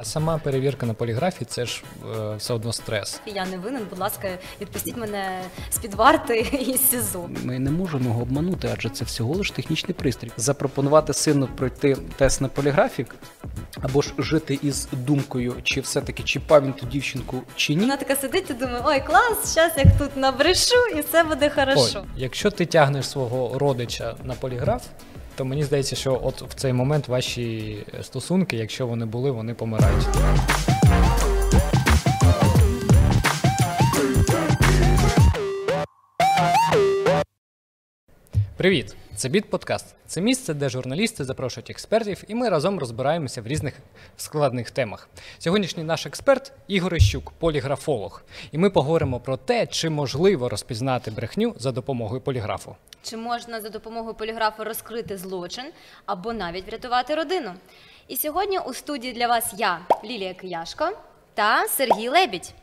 А сама перевірка на поліграфі це ж е, все одно стрес. Я не винен, будь ласка, відпустіть мене з-під варти із СІЗО. Ми не можемо його обманути, адже це всього лиш технічний пристрій. Запропонувати сину пройти тест на поліграфі, або ж жити із думкою, чи все-таки чіпав він ту дівчинку чи ні. Вона така сидить і думає, ой, клас, зараз як тут набрешу, і все буде хорошо. Ой, якщо ти тягнеш свого родича на поліграф, то мені здається, що от в цей момент ваші стосунки, якщо вони були, вони помирають. Привіт! Це Біт Подкаст. Це місце, де журналісти запрошують експертів, і ми разом розбираємося в різних складних темах. Сьогоднішній наш експерт Ігор Іщук, поліграфолог. І ми поговоримо про те, чи можливо розпізнати брехню за допомогою поліграфу. Чи можна за допомогою поліграфу розкрити злочин або навіть врятувати родину? І сьогодні у студії для вас я, Лілія Кияшко та Сергій Лебідь.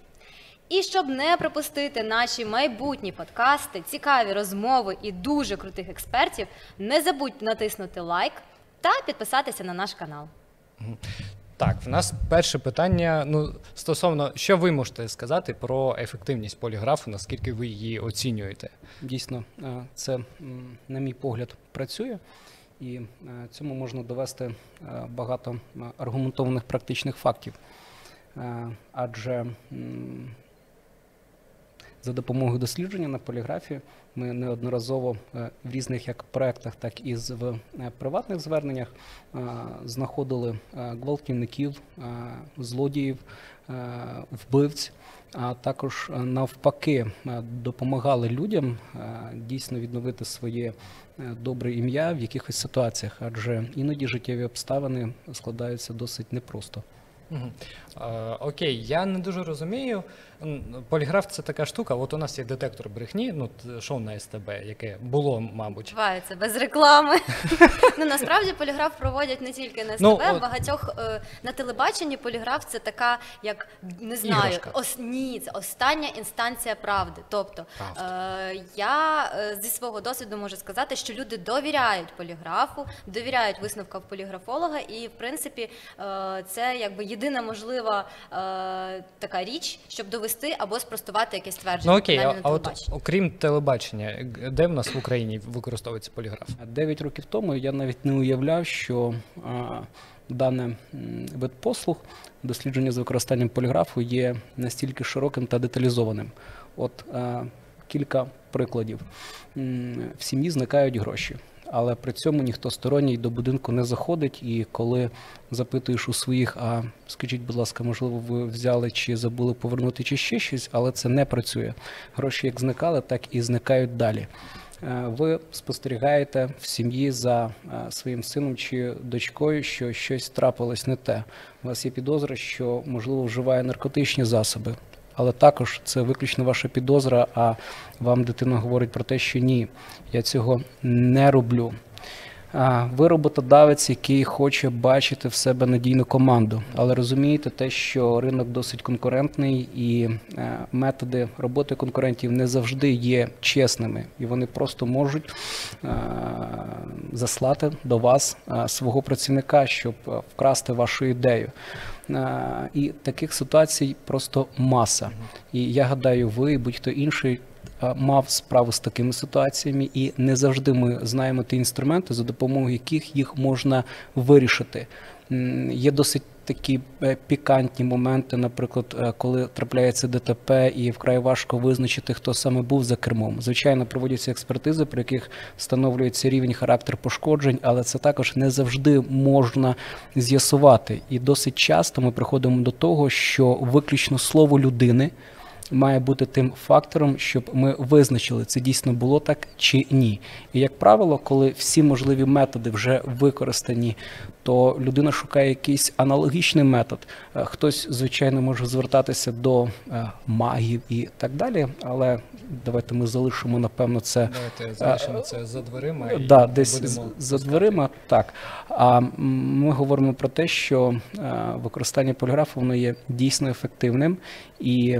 І щоб не пропустити наші майбутні подкасти, цікаві розмови і дуже крутих експертів, не забудь натиснути лайк та підписатися на наш канал. Так, в нас перше питання. Ну, стосовно, що ви можете сказати про ефективність поліграфу, наскільки ви її оцінюєте? Дійсно, е, це, на мій погляд, працює, і е, цьому можна довести е, багато аргументованих практичних фактів. Адже за допомогою дослідження на поліграфі ми неодноразово е, в різних як проектах, так і в е, приватних зверненнях е, знаходили гвалтівників, злодіїв, вбивць, а також навпаки допомагали людям дійсно відновити своє добре ім'я в якихось ситуаціях, адже іноді життєві обставини складаються досить непросто. Окей, я не дуже розумію. Поліграф це така штука. От у нас є детектор брехні, ну шоу на СТБ, яке було, мабуть. Відбувається без реклами. ну насправді поліграф проводять не тільки на СТБ, Ну, от- багатьох е, на телебаченні поліграф це така, як не знаю, ні, це остання інстанція правди. Тобто е, я е, зі свого досвіду можу сказати, що люди довіряють поліграфу, довіряють висновкам поліграфолога, і в принципі це якби єдина можлива е, така річ, щоб довести або спростувати якесь твердження. Ну окей, а, а от окрім телебачення, де в нас в Україні використовується поліграф? Дев'ять років тому я навіть не уявляв, що а, дане вид послуг дослідження з використанням поліграфу є настільки широким та деталізованим. От а, кілька прикладів. В сім'ї зникають гроші. Але при цьому ніхто сторонній до будинку не заходить, і коли запитуєш у своїх, а скажіть, будь ласка, можливо, ви взяли чи забули повернути, чи ще щось, але це не працює. Гроші як зникали, так і зникають далі. Е, Ви спостерігаєте в сім'ї за е, своїм сином чи дочкою, що щось трапилось не те. У вас є підозра, що можливо вживає наркотичні засоби, але також це виключно ваша підозра. А вам дитина говорить про те, що ні, я цього не роблю. Ви роботодавець, який хоче бачити в себе надійну команду, але розумієте те, що ринок досить конкурентний, і е, методи роботи конкурентів не завжди є чесними, і вони просто можуть е, заслати до вас е, свого працівника, щоб вкрасти вашу ідею. Е, І таких ситуацій просто маса. І я гадаю, ви будь-хто інший е, мав справу з такими ситуаціями, і не завжди ми знаємо ті інструменти, за допомогою яких їх можна вирішити. Є досить такі е, пікантні моменти, наприклад, е, коли трапляється ДТП, і вкрай важко визначити, хто саме був за кермом. Звичайно, проводяться експертизи, при яких встановлюється рівень характер пошкоджень, але це також не завжди можна з'ясувати. І досить часто ми приходимо до того, що виключно слово людини має бути тим фактором, щоб ми визначили, це дійсно було так чи ні. І як правило, коли всі можливі методи вже використані, то людина шукає якийсь аналогічний метод. Е, Хтось, звичайно, може звертатися до е, магів і так далі, але давайте ми залишимо, напевно, це Давайте залишимо це за дверима і да, десь будемо за дверима, так. А ми говоримо про те, що е, використання поліграфу воно є дійсно ефективним, і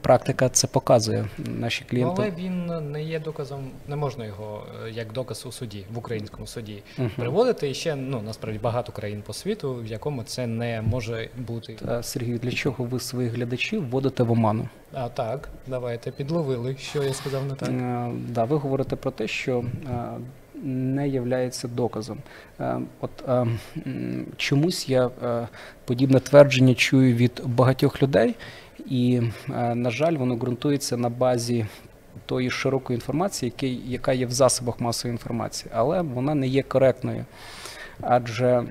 практика це показує. Наші Ну, клієнти. але він не є доказом, не можна його е, як доказ у суді, в українському суді Мгм. приводити. І ще ну насправді багато країн по світу, в якому це не може бути. Та, Сергій, для чого ви своїх глядачів вводите в оману? А так, давайте підловили, що я сказав не так. Е, Да, ви говорите про те, що е, не являється доказом. От чомусь я подібне твердження чую від багатьох людей, і, е, на жаль, воно ґрунтується на базі тої широкої інформації, яка є в засобах масової інформації, але вона не є коректною. Адже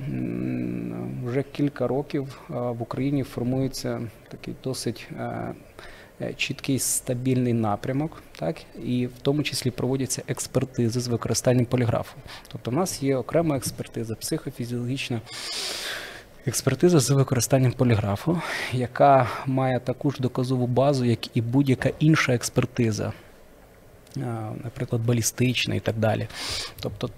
вже кілька років е, в Україні формується такий досить е, чіткий стабільний напрямок, так і в тому числі проводяться експертизи з використанням поліграфу. Тобто, в нас є окрема експертиза, психофізіологічна експертиза з використанням поліграфу, яка має таку ж доказову базу, як і будь-яка інша експертиза, наприклад, балістична і так далі. Тобто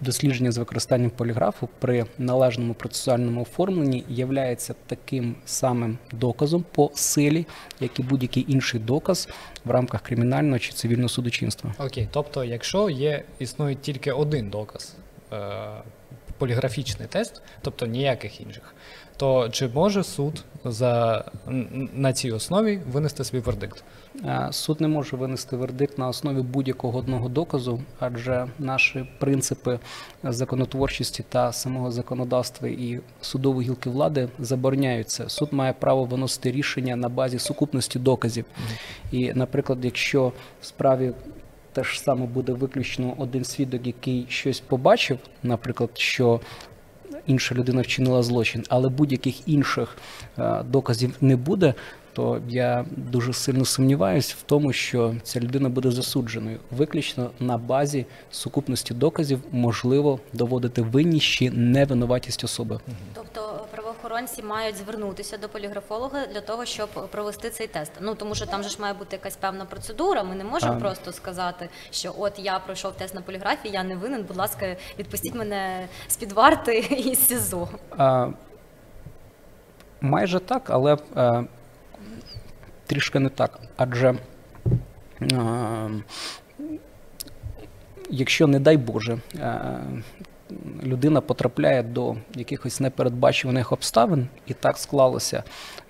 дослідження з використанням поліграфу при належному процесуальному оформленні являється таким самим доказом по силі, як і будь-який інший доказ в рамках кримінального чи цивільного судочинства. Окей, тобто, якщо є існує тільки один доказ, е, поліграфічний тест, тобто ніяких інших, то чи може суд за на цій основі винести свій вердикт? Е, Суд не може винести вердикт на основі будь-якого одного доказу, адже наші принципи законотворчості та самого законодавства і судової гілки влади забороняють це. Суд має право виносити рішення на базі сукупності доказів. І, наприклад, якщо в справі те ж саме буде виключно один свідок, який щось побачив, наприклад, що інша людина вчинила злочин, але будь-яких інших е, доказів не буде, то я дуже сильно сумніваюся в тому, що ця людина буде засудженою. Виключно на базі сукупності доказів можливо доводити винність чи невинуватість особи. Тобто правоохоронці мають звернутися до поліграфолога для того, щоб провести цей тест. Ну тому що там же ж має бути якась певна процедура. Ми не можемо А. просто сказати, що от я пройшов тест на поліграфії, я не винен. Будь ласка, відпустіть мене з під варти із СІЗО. А, майже так, але е, трішки не так. Адже е, якщо, не дай Боже, е, людина потрапляє до якихось непередбачуваних обставин, і так склалося,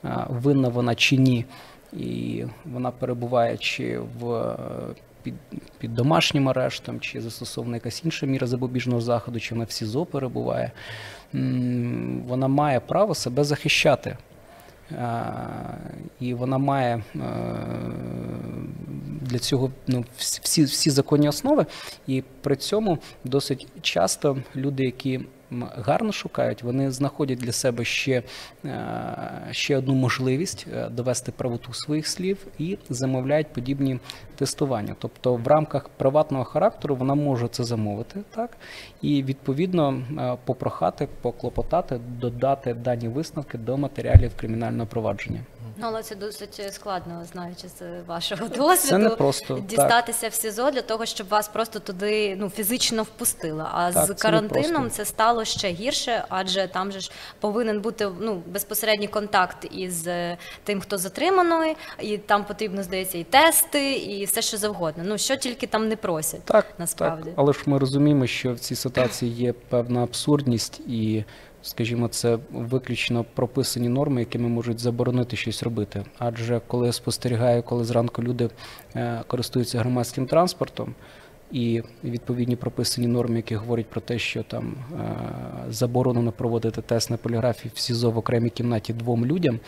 е, винна вона чи ні, і вона перебуває чи в під, під домашнім арештом, чи застосована якась інша міра запобіжного заходу, чи вона в СІЗО перебуває, вона має право себе захищати. І вона має е, для цього ну, всі- всі, законні основи, і при цьому досить часто люди, які гарно шукають, вони знаходять для себе ще, е, ще одну можливість е, довести правоту своїх слів і замовляють подібні тестування. Тобто в рамках приватного характеру вона може це замовити, так і відповідно е, попрохати, поклопотати, додати дані висновки до матеріалів кримінального провадження. Ну але це досить складно, знаючи з вашого досвіду. Це не просто так. дістатися в СІЗО для того, щоб вас просто туди ну фізично впустили. А Так, з карантином просто. це стало ще гірше, адже там же ж повинен бути ну безпосередній контакт із е, тим, хто затриманий, і там потрібно здається і тести, і все що завгодно. Ну що тільки там не просять. Так, Насправді. так. Але ж ми розуміємо, що в цій ситуації є певна абсурдність і, скажімо, це виключно прописані норми, якими можуть заборонити щось робити. Адже коли я спостерігаю, коли зранку люди е, користуються громадським транспортом. І відповідні прописані норми, які говорять про те, що там е, заборонено проводити тест на поліграфі в СІЗО в окремій кімнаті двом людям.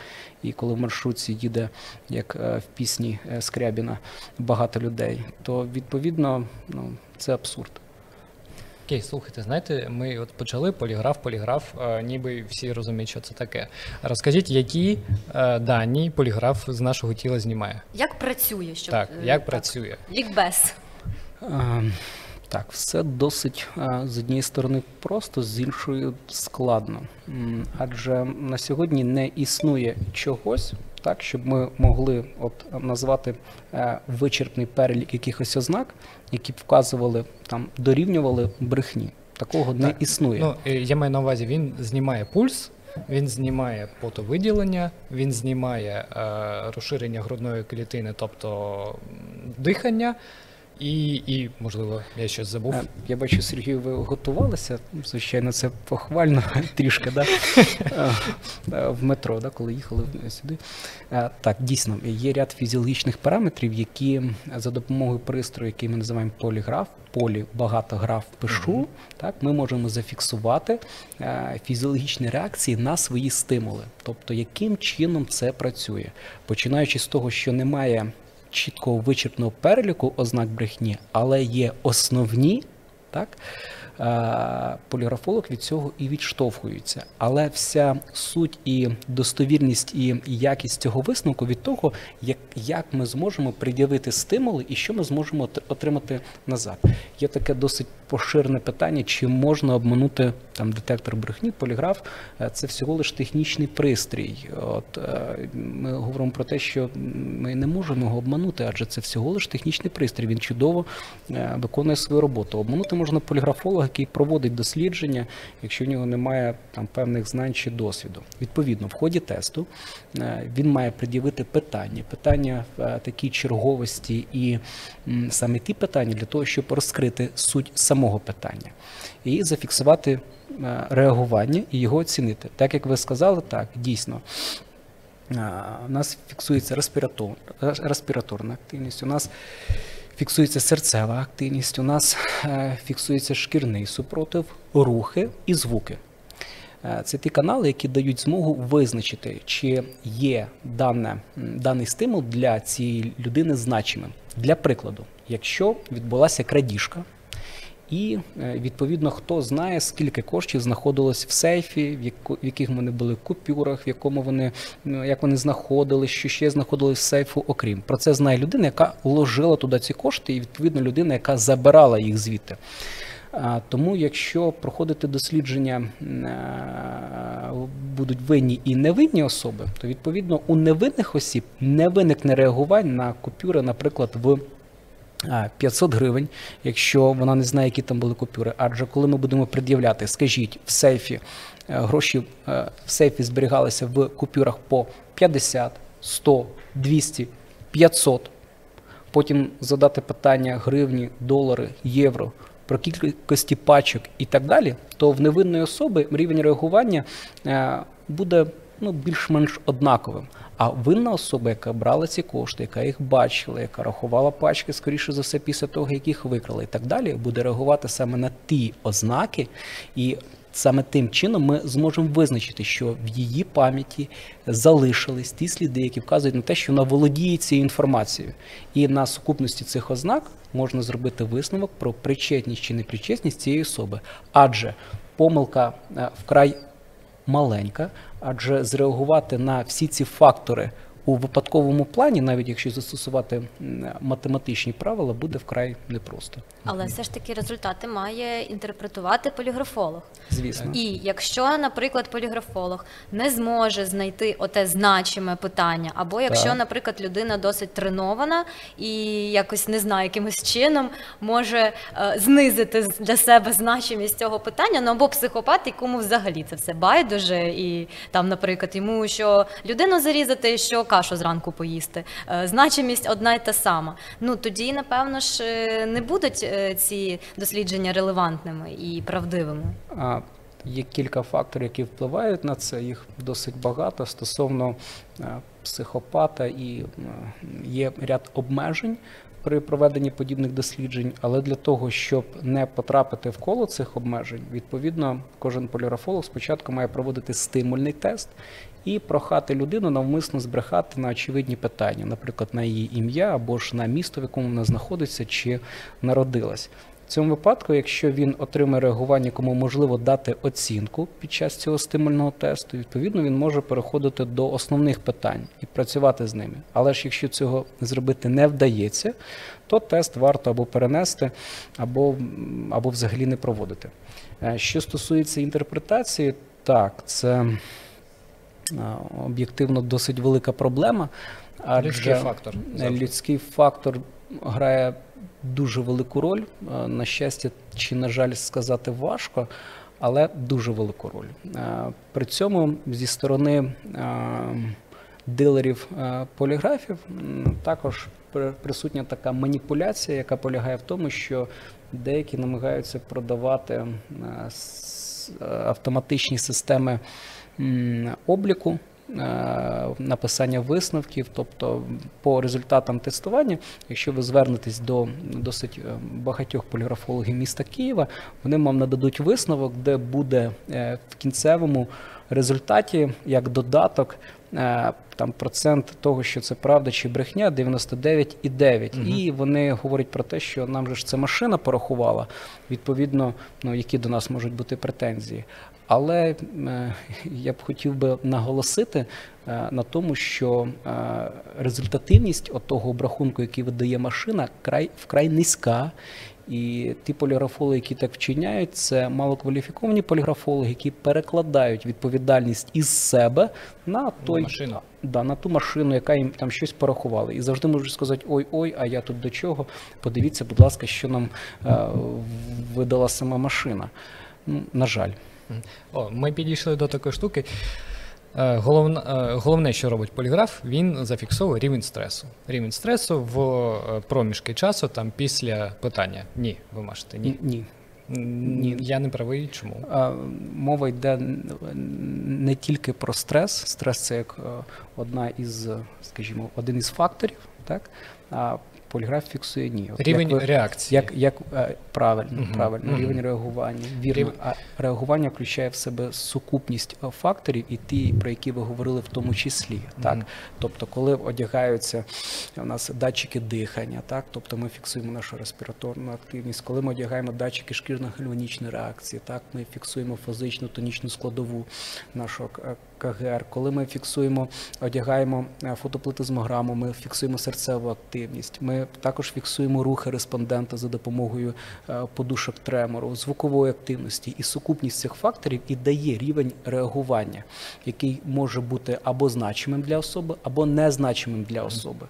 І коли в маршрутці їде, як е, в пісні Скрябіна, багато людей, то відповідно ну, це абсурд. Окей, слухайте, знаєте, ми от почали поліграф, поліграф, е, ніби всі розуміють, що це таке. Розкажіть, які е, дані поліграф з нашого тіла знімає? Як працює, щоб Так, е, як працює? лікбез? Так, все досить з однієї сторони просто, з іншої складно. Адже на сьогодні не існує чогось, так, щоб ми могли от назвати е, вичерпний перелік якихось ознак, які б вказували там, дорівнювали брехні. Такого не існує. Ну, е, я маю на увазі, він знімає пульс Він знімає потовиділення, він знімає е, розширення грудної клітини, тобто дихання, і, і, можливо, я щось забув. Е, Я бачу, Сергію, ви готувалися. Звичайно, це похвально трішки, да? Е, е, в метро, да, коли їхали сюди. Так, дійсно, є ряд фізіологічних параметрів, які за допомогою пристрою, який ми називаємо поліграф, полі багато граф пишу, так, ми можемо зафіксувати фізіологічні реакції на свої стимули. Тобто, яким чином це працює. Починаючи з того, що немає чіткого вичерпного переліку ознак брехні, але є основні, так, поліграфолог від цього і відштовхується. Але вся суть і достовірність і якість цього висновку від того, як, як ми зможемо пред'явити стимули і що ми зможемо от- отримати назад. Є таке досить поширене питання, чи можна обманути там детектор брехні, поліграф. Е, Це всього лиш технічний пристрій. От е, ми говоримо про те, що ми не можемо його обманути, адже це всього лиш технічний пристрій. Він чудово е, виконує свою роботу. Обманути можна поліграфолога, який проводить дослідження, якщо в нього немає там певних знань чи досвіду. Відповідно, в ході тесту е, він має пред'явити питання, питання е, такій черговості і саме ті питання для того, щоб розкрити суть самого питання і зафіксувати е, реагування і його оцінити. Так як ви сказали, так дійсно. У нас фіксується респіратор, респіраторна активність, у нас фіксується серцева активність, у нас е, фіксується шкірний супротив, рухи і звуки. Е, Це ті канали, які дають змогу визначити, чи є дане, даний стимул для цієї людини значимим. Для прикладу, якщо відбулася крадіжка, і е, відповідно хто знає, скільки коштів знаходилось в сейфі, в, яку, в яких вони були купюрах, в якому вони як вони знаходились, що ще знаходилось в сейфу, окрім про це знає людина, яка вложила туди ці кошти, і відповідно людина, яка забирала їх звідти. Тому, якщо проходити дослідження е, будуть винні і невинні особи, то відповідно у невинних осіб не виникне реагувань на купюри, наприклад, в 500 гривень, якщо вона не знає, які там були купюри. Адже коли ми будемо пред'являти, скажіть, в сейфі е, гроші е, в сейфі зберігалися в купюрах по 50, 100, 200, 500, потім задати питання гривні, долари, євро, про кількості пачок і так далі, то в невинної особи рівень реагування е, буде ну, більш-менш однаковим. А винна особа, яка брала ці кошти, яка їх бачила, яка рахувала пачки, скоріше за все, після того, як їх викрали, і так далі, буде реагувати саме на ті ознаки, і саме тим чином ми зможемо визначити, що в її пам'яті залишились ті сліди, які вказують на те, що вона володіє цією інформацією. І на сукупності цих ознак можна зробити висновок про причетність чи непричетність цієї особи. Адже помилка е, вкрай маленька, адже зреагувати на всі ці фактори у випадковому плані, навіть якщо застосувати математичні правила, буде вкрай непросто. Але все ж таки результати має інтерпретувати поліграфолог. Звісно. І якщо, наприклад, поліграфолог не зможе знайти оте значиме питання, або якщо, Так. наприклад, людина досить тренована і якось не знаю, якимось чином може е, знизити для себе значимість цього питання, ну або психопат, якому взагалі це все байдуже, і там, наприклад, йому що людину зарізати, що кашу зранку поїсти. Е, Значимість одна й та сама. Ну тоді, напевно ж, е, не будуть е, ці дослідження релевантними і правдивими. А, Є кілька факторів, які впливають на це. Їх досить багато стосовно психопата, і є ряд обмежень при проведенні подібних досліджень. Але для того, щоб не потрапити в коло цих обмежень, відповідно, кожен поліграфолог спочатку має проводити стимульний тест і прохати людину навмисно збрехати на очевидні питання, наприклад, на її ім'я або ж на місто, в якому вона знаходиться чи народилась. В цьому випадку, якщо він отримає реагування, кому можливо дати оцінку під час цього стимульного тесту, відповідно він може переходити до основних питань і працювати з ними. Але ж якщо цього зробити не вдається, то тест варто або перенести, або, або взагалі не проводити. Е, Що стосується інтерпретації, так, це об'єктивно досить велика проблема. адже Людський фактор завжди. Людський фактор грає дуже велику роль. Е, На щастя, чи на жаль, сказати важко. але дуже велику роль. Е, При цьому зі сторони е, дилерів е, поліграфів також при- присутня така маніпуляція, яка полягає в тому, що деякі намагаються продавати е, е, автоматичні системи обліку. е, Написання висновків, тобто по результатам тестування, якщо ви звернетесь до досить е, багатьох поліграфологів міста Києва, вони вам нададуть висновок, де буде е, в кінцевому результаті як додаток там процент того, що це правда чи брехня, 99,9. Мгм. І вони говорять про те, що нам же ж це машина порахувала, відповідно, ну які до нас можуть бути претензії. Але е, я б хотів би наголосити е, на тому, що е, результативність того обрахунку, який видає машина, край вкрай низька. І ті поліграфологи, які так вчиняють, це малокваліфіковані поліграфологи, які перекладають відповідальність із себе на той машину. Да, на ту машину, яка їм там щось порахувала. І завжди можуть сказати: ой-ой, а я тут до чого? Подивіться, будь ласка, що нам е, видала сама машина. Ну, на жаль. О, ми підійшли до такої штуки. Е, Головне, головне, що робить поліграф, він зафіксовує рівень стресу. Рівень стресу в е, проміжки часу там після питання. Ні, ви можете ні. Ні. Ні. Я не правий. Чому? Мова йде не тільки про стрес. Стрес це як е, одна із, скажімо, один із факторів, так? Поліграф фіксує ні. От Рівень як ви- реакції. Як, як е, правильно, Мгм, правильно, мгм. рівень реагування. Вірно. Рів- А реагування включає в себе сукупність е, факторів і ті, про які ви говорили в тому числі. Так? Мгм. Тобто, коли одягаються у нас датчики дихання, так? тобто ми фіксуємо нашу респіраторну активність, коли ми одягаємо датчики шкірно-гальванічної реакції, так? ми фіксуємо фізичну тонічну складову нашого К- КГР, коли ми фіксуємо, одягаємо фотоплитизмограму, фотоплетизмограму, ми фіксуємо серцеву активність. Ми також фіксуємо рухи респондента за допомогою е, подушок тремору, звукової активності. І сукупність цих факторів і дає рівень реагування, який може бути або значимим для особи, або незначимим для особи.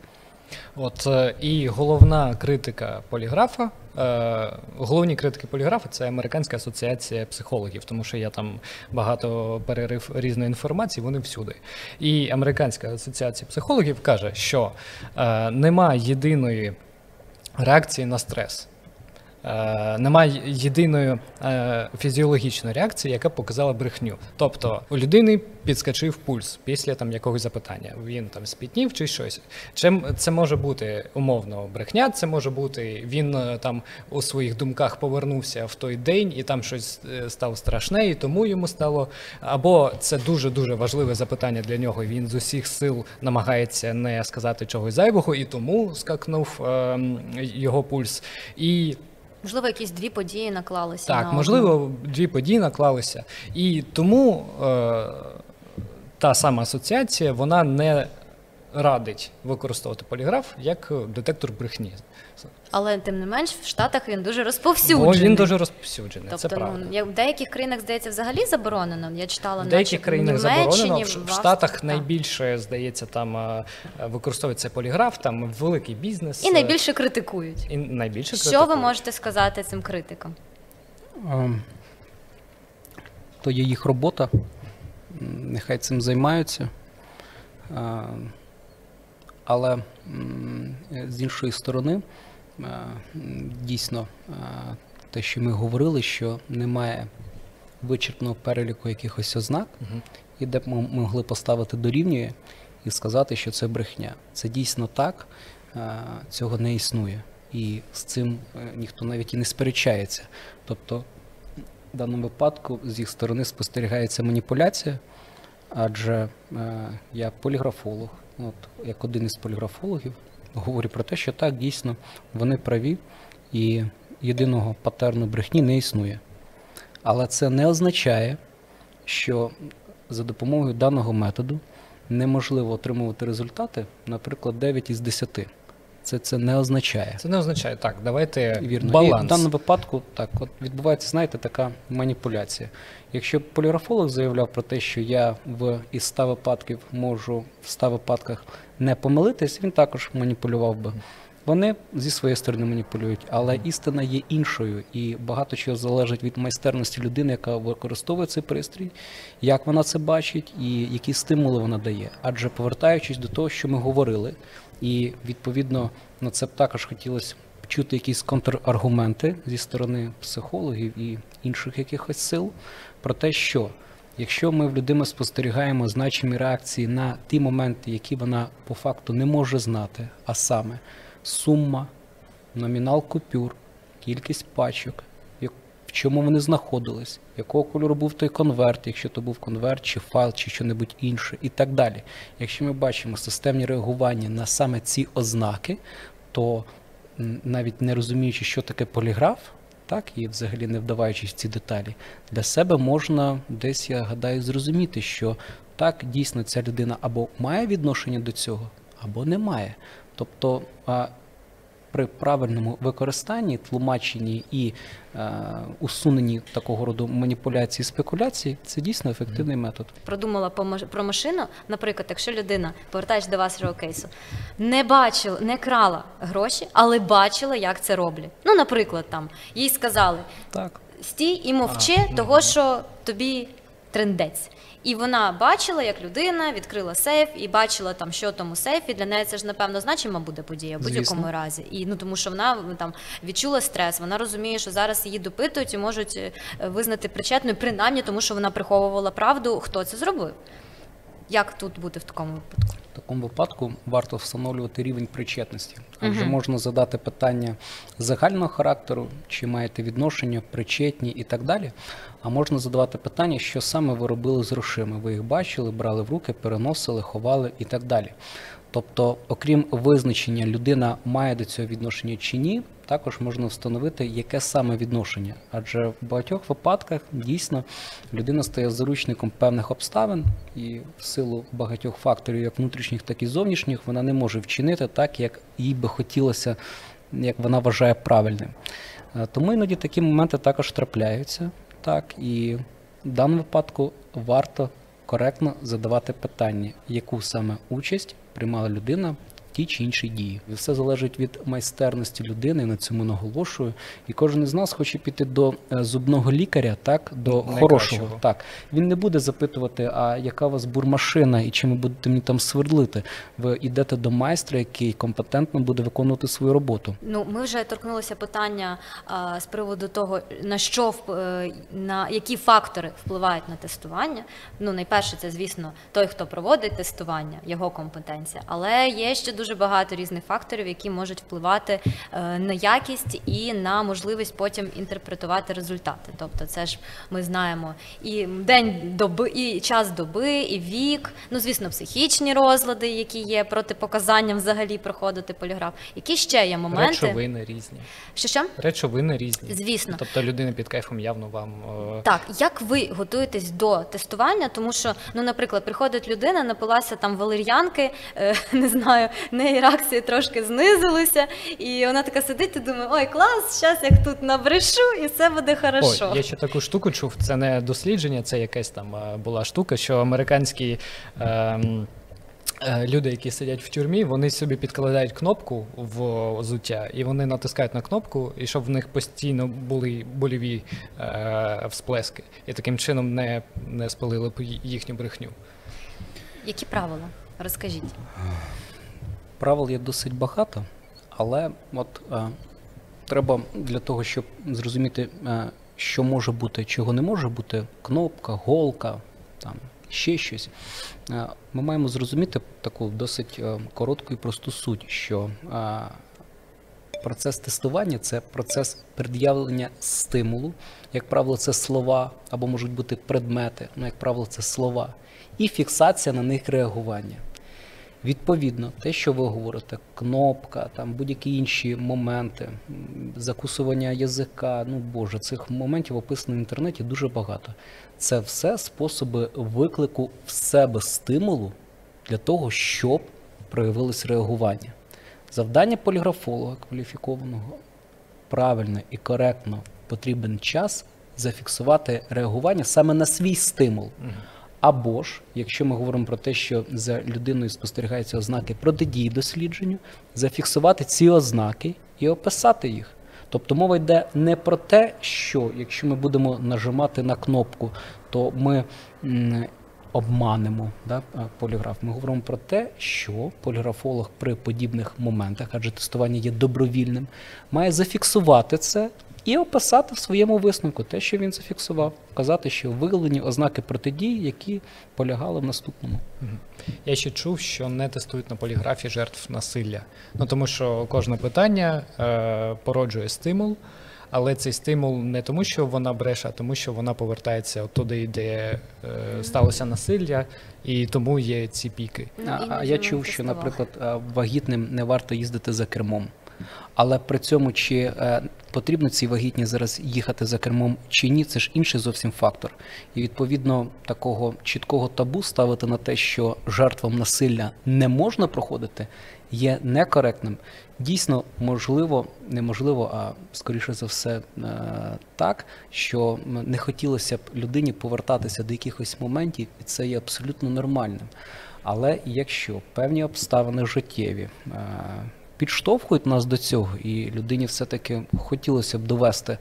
От е, і головна критика поліграфа, е, головні критики поліграфа це Американська асоціація психологів, тому що я там багато перерив різної інформації, вони всюди. І Американська асоціація психологів каже, що нема єдиної реакції на стрес. Е, немає єдиної е, фізіологічної реакції, яка показала брехню. Тобто у людини підскочив пульс після там якогось запитання. Він там спітнів чи щось. Чим це може бути умовно брехня? Це може бути він е, там у своїх думках повернувся в той день і там щось стало страшне, і тому йому стало. Або це дуже дуже важливе запитання для нього. Він з усіх сил намагається не сказати чогось зайвого, і тому скакнув е, його пульс. І Можливо, якісь дві події наклалися. так, на можливо, дві події наклалися. І тому е, та сама асоціація вона не радить використовувати поліграф як детектор брехні. Але тим не менш, в Штатах він дуже Бо розповсюджений. він дуже розповсюджений. Тобто, це правда. ну, в деяких країнах, здається, взагалі заборонено. Я читала В деяких наче, країнах заборонено, в, Штатах так. найбільше, здається, там е, використовується поліграф, там великий бізнес. І е, найбільше критикують. і найбільше Що ви можете сказати цим критикам? Ем, То є їх робота, нехай цим займаються. Ем, Але з іншої сторони, дійсно, е, те, що ми говорили, що немає вичерпного переліку якихось ознак, і де б ми могли поставити дорівнює і сказати, що це брехня. Це дійсно так, е, цього не існує. І з цим е, ніхто навіть і не сперечається. Тобто, в даному випадку з їх сторони спостерігається маніпуляція, адже е, я поліграфолог, от як один із поліграфологів, говорю про те, що так, дійсно, вони праві, і єдиного патерну брехні не існує. Але це не означає, що за допомогою даного методу неможливо отримувати результати, наприклад, 9 із 10. Це це не означає. Це не означає так. Давайте Вірно. І в даному випадку так, от відбувається, знаєте, така маніпуляція. Якщо поліграфолог заявляв про те, що я в із 100 випадків можу в 100 випадках не помилитись, він також маніпулював би. Вони зі своєї сторони маніпулюють, але істина є іншою, і багато чого залежить від майстерності людини, яка використовує цей пристрій, як вона це бачить і які стимули вона дає. Адже повертаючись до того, що ми говорили, і відповідно на це б також хотілося чути якісь контраргументи зі сторони психологів і інших якихось сил про те, що якщо ми в людини спостерігаємо значимі реакції на ті моменти, які вона по факту не може знати, а саме сума, номінал купюр, кількість пачок, чому вони знаходились, якого кольору був той конверт, якщо то був конверт, чи файл, чи що-небудь інше, і так далі. Якщо ми бачимо системні реагування на саме ці ознаки, то навіть не розуміючи, що таке поліграф, так, і взагалі не вдаваючись в ці деталі, для себе можна десь, я гадаю, зрозуміти, що так, дійсно ця людина або має відношення до цього, або не має. Тобто при правильному використанні, тлумаченні і е, усуненні такого роду маніпуляцій і спекуляцій, це дійсно ефективний метод. продумала про машину. Наприклад, якщо людина, повертаючись до вашого кейсу, не бачила, не крала гроші, але бачила, як це роблять. Ну, наприклад, там їй сказали: Так. стій і мовчи, А, того, що тобі трендець. І вона бачила, як людина відкрила сейф і бачила там, що тому сейфі. Для неї це ж напевно значима буде подія в будь-якому разі. І ну тому, що вона там відчула стрес. Вона розуміє, що зараз її допитують і можуть е, визнати причетною, принаймні тому, що вона приховувала правду, хто це зробив. Як тут бути в такому випадку? В такому випадку варто встановлювати рівень причетності, адже Мгм. можна задати питання загального характеру, чи маєте відношення, причетні і так далі. А можна задавати питання, що саме ви робили з грошима. Ви їх бачили, брали в руки, переносили, ховали і так далі. Тобто, окрім визначення, людина має до цього відношення чи ні, також можна встановити, яке саме відношення. Адже в багатьох випадках дійсно людина стає заручником певних обставин, і в силу багатьох факторів, як внутрішніх, так і зовнішніх, вона не може вчинити так, як їй би хотілося, як вона вважає правильним. Е, Тому іноді такі моменти також трапляються. Так, і в даному випадку варто коректно задавати питання, яку саме участь приймала людина в тій чи іншій дії. І все залежить від майстерності людини, на цьому наголошую. І кожен із нас хоче піти до е, зубного лікаря, так, до Найкращого. хорошого. Так, він не буде запитувати, а яка у вас бурмашина і чим ви будете мені там свердлити. Ви йдете до майстра, який компетентно буде виконувати свою роботу. Ну, ми вже торкнулися питання а, з приводу того, на що е, на які фактори впливають на тестування. Ну, найперше, це звісно той, хто проводить тестування, його компетенція. Але є ще дуже багато різних факторів, які можуть впливати е, на якість і на можливість потім інтерпретувати результати. Тобто, це ж ми знаємо і день доби, і час доби, і вік. Ну, звісно, психічні розлади, які є протипоказанням взагалі проходити поліграф. Які ще є моменти? Речовини різні. Що що? Речовини різні. Звісно. Тобто людина під кайфом явно вам е, Так, як ви готуєтесь до тестування? Тому що, ну, наприклад, приходить людина, напилася там валер'янки, е, не знаю, в неї реакції трошки знизилися, і вона така сидить і думає, ой, клас, зараз я тут набрешу, і все буде хорошо. Ой, я ще таку штуку чув. Це не дослідження, це якась там е, була штука, що американські. ем, е, Люди, які сидять в тюрмі, вони собі підкладають кнопку в взуття, і вони натискають на кнопку, і щоб в них постійно були больові е, всплески, і таким чином не, не спалили їхню брехню. Які правила? Розкажіть. Правил є досить багато, але от е, треба для того, щоб зрозуміти, е, що може бути, чого не може бути, кнопка, голка, там ще щось. Е, ми маємо зрозуміти таку досить е, коротку і просту суть, що е, процес тестування це процес пред'явлення стимулу. Як правило, це слова або можуть бути предмети, ну, як правило, це слова, і фіксація на них реагування. Відповідно, те, що ви говорите, кнопка, там будь-які інші моменти, закусування язика, ну боже, цих моментів описано в інтернеті дуже багато. Це все способи виклику в себе стимулу для того, щоб проявилось реагування. Завдання поліграфолога кваліфікованого правильно і коректно потрібен час зафіксувати реагування саме на свій стимул. Або ж, якщо ми говоримо про те, що за людиною спостерігаються ознаки протидії дослідженню, зафіксувати ці ознаки і описати їх. Тобто мова йде не про те, що якщо ми будемо нажимати на кнопку, то ми обманемо да, поліграф. Ми говоримо про те, що поліграфолог при подібних моментах, адже тестування є добровільним, має зафіксувати це і описати в своєму висновку те, що він зафіксував, вказати, що виявлені ознаки протидії, які полягали в наступному. Я ще чув, що не тестують на поліграфі жертв насилля. Ну тому що кожне питання е, породжує стимул, але цей стимул не тому, що вона бреше, а тому, що вона повертається туди, де е, сталося насилля, і тому є ці піки. А, а я чув, що, наприклад, е, вагітним не варто їздити за кермом. Але при цьому, чи е, потрібно цій вагітні зараз їхати за кермом чи ні, це ж інший зовсім фактор. І відповідно такого чіткого табу ставити на те, що жертвам насилля не можна проходити, є некоректним. Дійсно, можливо, неможливо, а скоріше за все е, так, що не хотілося б людині повертатися до якихось моментів, і це є абсолютно нормальним. Але якщо певні обставини життєві е, підштовхують нас до цього, і людині все-таки хотілося б довести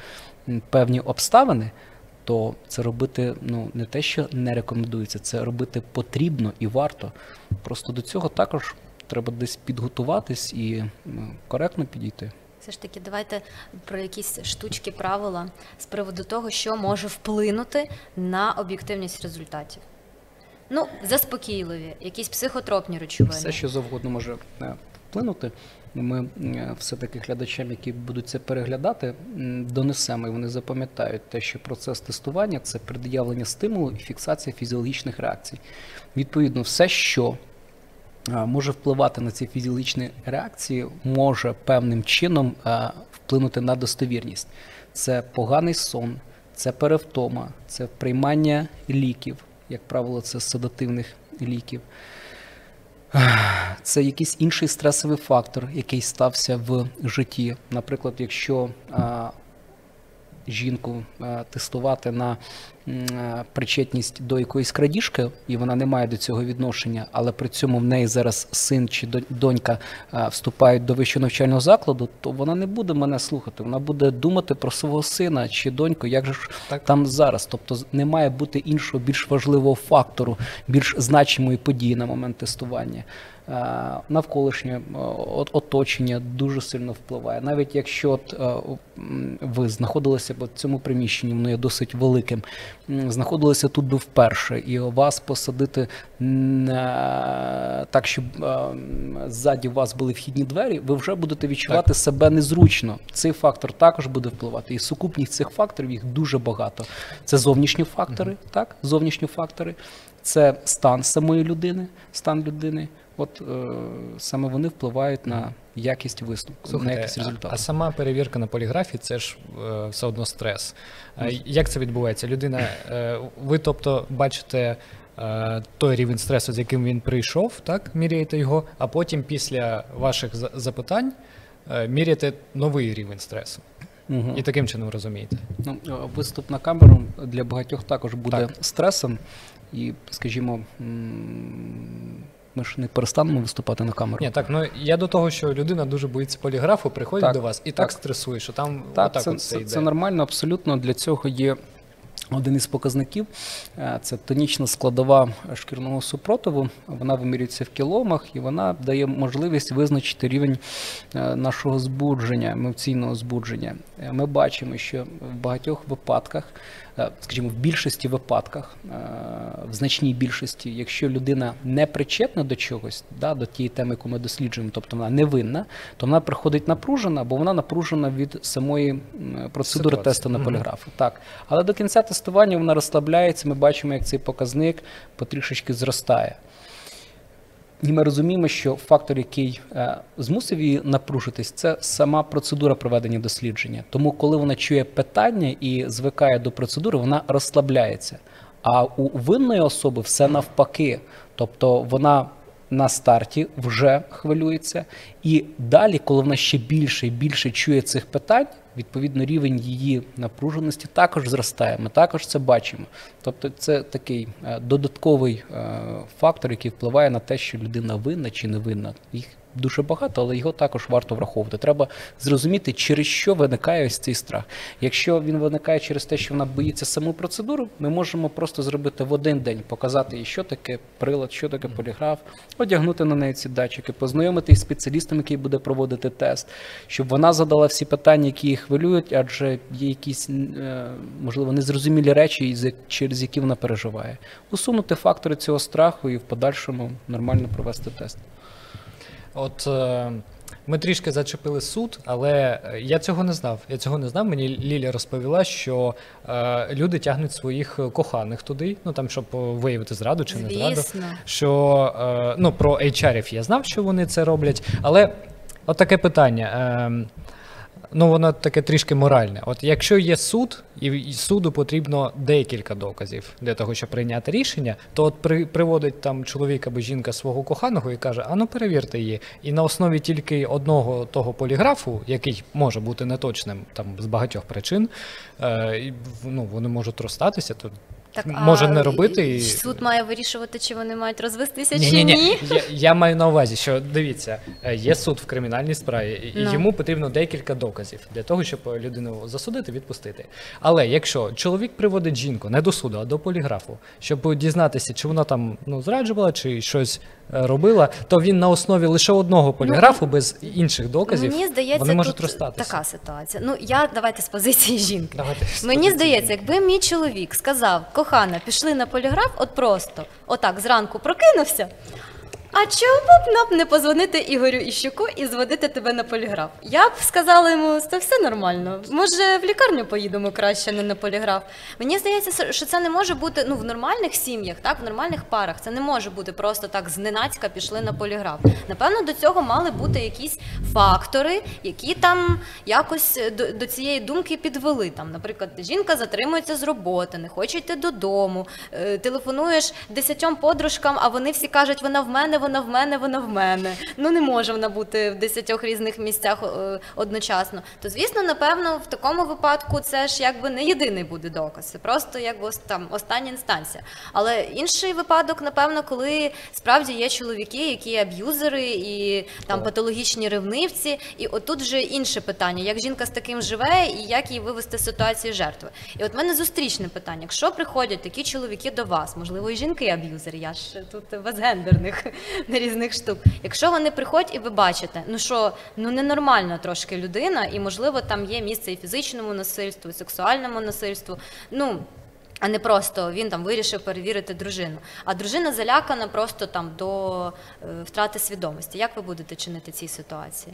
певні обставини, то це робити ну не те, що не рекомендується, це робити потрібно і варто. Просто до цього також треба десь підготуватись і коректно підійти. Все ж таки, давайте про якісь штучки, правила з приводу того, що може вплинути на об'єктивність результатів. Ну, заспокійливі, якісь психотропні речовини. Все, що завгодно може е, вплинути. Ми все-таки глядачам, які будуть це переглядати, донесемо і вони запам'ятають те, що процес тестування це пред'явлення стимулу і фіксація фізіологічних реакцій. Відповідно, все, що може впливати на ці фізіологічні реакції, може певним чином вплинути на достовірність. Це поганий сон, це перевтома, це приймання ліків, як правило, це седативних ліків. Це якийсь інший стресовий фактор, який стався в житті. Наприклад, якщо жінку тестувати на причетність до якоїсь крадіжки, і вона не має до цього відношення, але при цьому в неї зараз син чи донька вступають до вищого навчального закладу, то вона не буде мене слухати. Вона буде думати про свого сина чи доньку, як же ж Так. там зараз. Тобто не має бути іншого більш важливого фактору, більш значимої події на момент тестування. Е, Навколишнє е, оточення дуже сильно впливає. Навіть якщо от, е, ви знаходилися б в цьому приміщенні, воно є досить великим, знаходилися тут би вперше, і вас посадити е, так, щоб е, ззаді вас були вхідні двері, ви вже будете відчувати себе незручно. Цей фактор також буде впливати. І сукупність цих факторів їх дуже багато. Це зовнішні фактори, так, зовнішні фактори, це стан самої людини, стан людини. От е, саме вони впливають на якість висновку, на якість результату. а сама перевірка на поліграфі це ж е, все одно стрес. А як це відбувається? Людина, е, ви тобто бачите е, той рівень стресу, з яким він прийшов, так, міряєте його, а потім після ваших запитань е, міряєте новий рівень стресу. Мгм. І таким чином розумієте. Ну, е, виступ на камеру для багатьох також буде Так. стресом. І, скажімо, м, ми ж не перестанемо виступати на камеру. Ні, так, ну я до того, що людина дуже боїться поліграфу, приходить Так, до вас і так, так. стресує, що там Так, отак це, от це, йде. це нормально, абсолютно. Для цього є один із показників. Е, Це тонічна складова шкірного супротиву. Вона вимірюється в кіломах і вона дає можливість визначити рівень е, нашого збудження, емоційного збудження. Е, Ми бачимо, що в багатьох випадках, скажімо, в більшості випадках, е, в значній більшості, якщо людина не причетна до чогось, да, до тієї теми, яку ми досліджуємо, тобто вона невинна, то вона приходить напружена, бо вона напружена від самої процедури Ситуація. тесту на поліграфу. Так. Але до кінця тестування вона розслабляється, ми бачимо, як цей показник потрішечки зростає. І ми розуміємо, що фактор, який е, змусив її напружитись, це сама процедура проведення дослідження. Тому, коли вона чує питання і звикає до процедури, вона розслабляється. А у винної особи все навпаки. Тобто вона на старті вже хвилюється, і далі, коли вона ще більше і більше чує цих питань, відповідно рівень її напруженості також зростає. Ми також це бачимо. Тобто, це такий е, додатковий е, фактор, який впливає на те, що людина винна чи не винна. Їх дуже багато, але його також варто враховувати. Треба зрозуміти, через що виникає ось цей страх. Якщо він виникає через те, що вона боїться саму процедуру, ми можемо просто зробити в один день, показати їй, що таке прилад, що таке поліграф, одягнути на неї ці датчики, познайомити із спеціалістом, який буде проводити тест, щоб вона задала всі питання, які її хвилюють, адже є якісь е, можливо незрозумілі речі, через які вона переживає. Усунути фактори цього страху і в подальшому нормально провести тест. От е, ми трішки зачепили суд, але е, я цього не знав. Я цього не знав. Мені Ліля розповіла, що е, люди тягнуть своїх коханих туди, ну там, щоб виявити зраду чи не зраду. Що е, ну про HR-ів я знав, що вони це роблять, але от таке питання. Е, Ну, воно таке трішки моральне. От якщо є суд, і суду потрібно декілька доказів для того, щоб прийняти рішення, то от при, приводить там чоловік або жінка свого коханого і каже: а ну перевірте її. І на основі тільки одного того поліграфу, який може бути неточним там з багатьох причин, е, ну, вони можуть розстатися, то Так, може а не робити. І... Суд має вирішувати, чи вони мають розвестися, Ні, чи ні, ні. ні. Я, я маю на увазі, що дивіться, е, є суд в кримінальній справі, і Ну. йому потрібно декілька доказів для того, щоб е, людину засудити, відпустити. Але якщо чоловік приводить жінку не до суду, а до поліграфу, щоб дізнатися, чи вона там ну зраджувала, чи щось робила, то він на основі лише одного поліграфу без інших доказів Мені здається, вони можуть розстатися. така ситуація. Ну я давайте з позиції жінки. Давайте Мені здається, якби мій чоловік сказав, кохана, пішли на поліграф, от просто отак зранку прокинувся. А чому б нам не позвонити Ігорю Іщуку і зводити тебе на поліграф? Я б сказала йому, це все нормально. Може, в лікарню поїдемо краще, не на поліграф. Мені здається, що це не може бути ну в нормальних сім'ях, так, в нормальних парах. Це не може бути просто так зненацька пішли на поліграф. Напевно, до цього мали бути якісь фактори, які там якось е, до, до цієї думки підвели. Там, наприклад, жінка затримується з роботи, не хоче йти додому, е, телефонуєш десятьом подружкам, а вони всі кажуть, вона в мене, вона в мене, вона в мене. Ну не може вона бути в десятьох різних місцях е, одночасно. То звісно, напевно, в такому випадку це ж якби не єдиний буде доказ. Це просто якби там остання інстанція. Але інший випадок, напевно, коли справді є чоловіки, які аб'юзери і там патологічні ревнивці. І отут вже інше питання: як жінка з таким живе, і як її вивести з ситуації жертви. І от в мене зустрічне питання: якщо приходять такі чоловіки до вас, можливо, і жінки аб'юзери, я ж тут без гендерних різних штук. Якщо вони приходять і ви бачите, ну що ну ненормальна трошки людина, і можливо там є місце і фізичному насильству, і сексуальному насильству. Ну а не просто він там вирішив перевірити дружину. А дружина залякана просто там до е, втрати свідомості. Як ви будете чинити цій ситуації?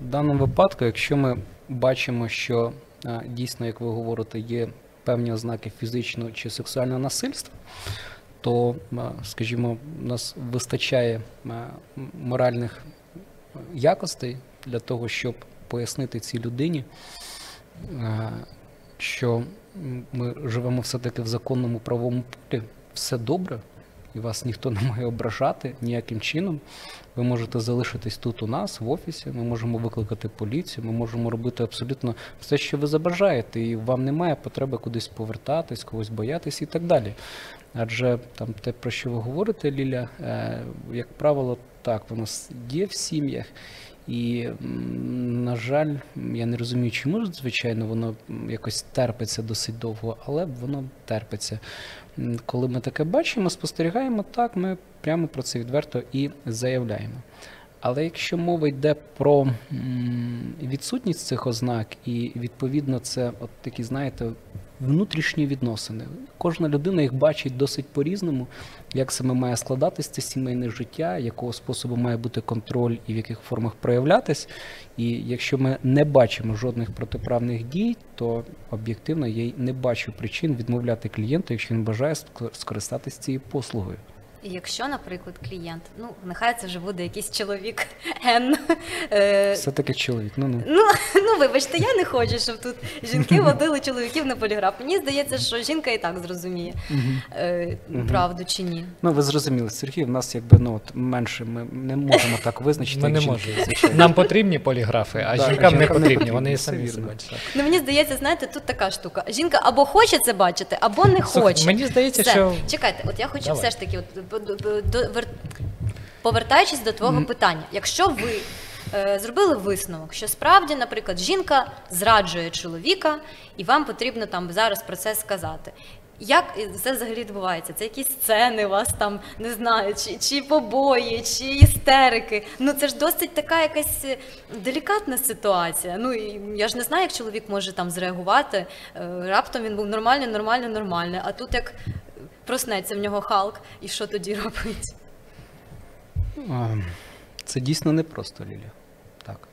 В даному випадку, якщо ми бачимо, що а, дійсно, як ви говорите, є певні ознаки фізичного чи сексуального насильства, то, скажімо, у нас вистачає моральних якостей для того, щоб пояснити цій людині, що ми живемо все-таки в законному правовому полі, все добре, і вас ніхто не має ображати ніяким чином. Ви можете залишитись тут у нас, в офісі, ми можемо викликати поліцію, ми можемо робити абсолютно все, що ви забажаєте, і вам немає потреби кудись повертатись, когось боятись і так далі. Адже там те, про що ви говорите, Ліля, е, як правило, так, воно є в сім'ях. І, на жаль, я не розумію, чому звичайно, воно якось терпиться досить довго, але воно терпиться. Коли ми таке бачимо, спостерігаємо, так, ми прямо про це відверто і заявляємо. Але якщо мова йде про відсутність цих ознак, і відповідно це от такі, знаєте, внутрішні відносини. Кожна людина їх бачить досить по-різному, як саме має складатись це сімейне життя, якого способу має бути контроль і в яких формах проявлятись. І якщо ми не бачимо жодних протиправних дій, то об'єктивно я й не бачу причин відмовляти клієнту, якщо він бажає ск- скористатись цією послугою. Якщо, наприклад, клієнт, ну нехай це вже буде якийсь чоловік Н. е, Все-таки чоловік. Ну, ну. Ну, ну вибачте, я не хочу, щоб тут жінки водили чоловіків на поліграф. Мені здається, що жінка і так зрозуміє, е, правду чи ні. ну, ви зрозуміли, Сергій, в нас якби ну, от, менше, ми не можемо так визначити. Ми як не можемо. Нам потрібні поліграфи, а Да, жінкам не потрібні. потрібні, Вони і самі вірно. бачать. Ну мені здається, знаєте, тут така штука. Жінка або хоче це бачити, або не хоче. мені здається, Все. що- чекайте, от я хочу Давай. все ж таки, от повертаючись до твого питання, якщо ви е, зробили висновок, що справді, наприклад, жінка зраджує чоловіка, і вам потрібно там зараз про це сказати. Як це взагалі відбувається? Це якісь сцени у вас там не знаю, чи, чи побої, чи істерики. Ну це ж досить така якась е, делікатна ситуація. Ну і я ж не знаю, як чоловік може там зреагувати. Е, Раптом він був нормальний, нормальний, нормальний. А тут як проснеться в нього Халк, і що тоді робить? Це дійсно непросто, Лілія. Так.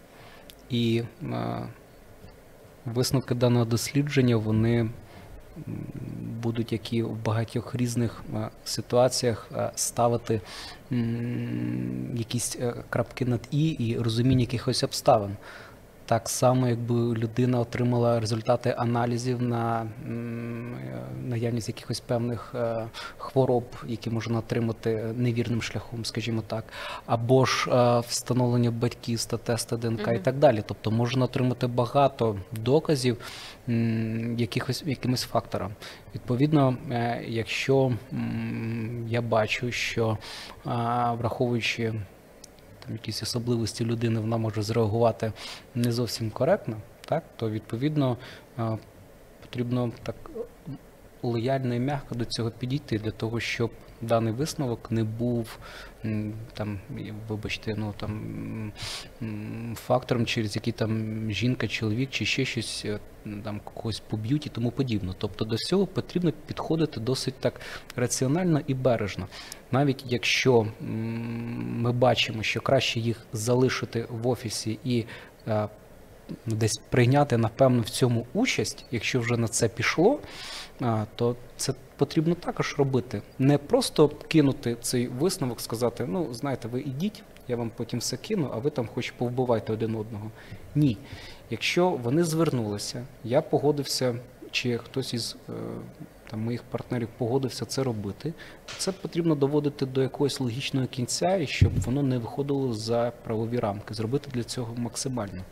І а, висновки даного дослідження вони будуть, як і в багатьох різних а, ситуаціях, а, ставити якісь е, крапки над і і розуміння якихось обставин. Так само, якби людина отримала результати аналізів на наявність якихось певних е, хвороб, які можна отримати невірним шляхом, скажімо так, або ж е, встановлення батьківства, теста ДНК і так далі. Тобто можна отримати багато доказів якихось якимось факторам. Відповідно, е, якщо я бачу, що враховуючи якісь особливості людини, вона може зреагувати не зовсім коректно, так, то відповідно потрібно так лояльно і м'яко до цього підійти для того, щоб даний висновок не був там, вибачте, ну там фактором, через який там жінка, чоловік чи ще щось е, там когось поб'ють і тому подібне. Тобто до цього потрібно підходити досить так раціонально і бережно. Навіть якщо ми бачимо, що краще їх залишити в офісі і е, десь прийняти, напевно, в цьому участь, якщо вже на це пішло, то це потрібно також робити. Не просто кинути цей висновок, сказати, ну, знаєте, ви ідіть, я вам потім все кину, а ви там хоч повбивайте один одного. Ні. Якщо вони звернулися, я погодився, чи хтось із е, там, моїх партнерів погодився це робити, то це потрібно доводити до якогось логічного кінця, і щоб воно не виходило за правові рамки. Зробити для цього максимально.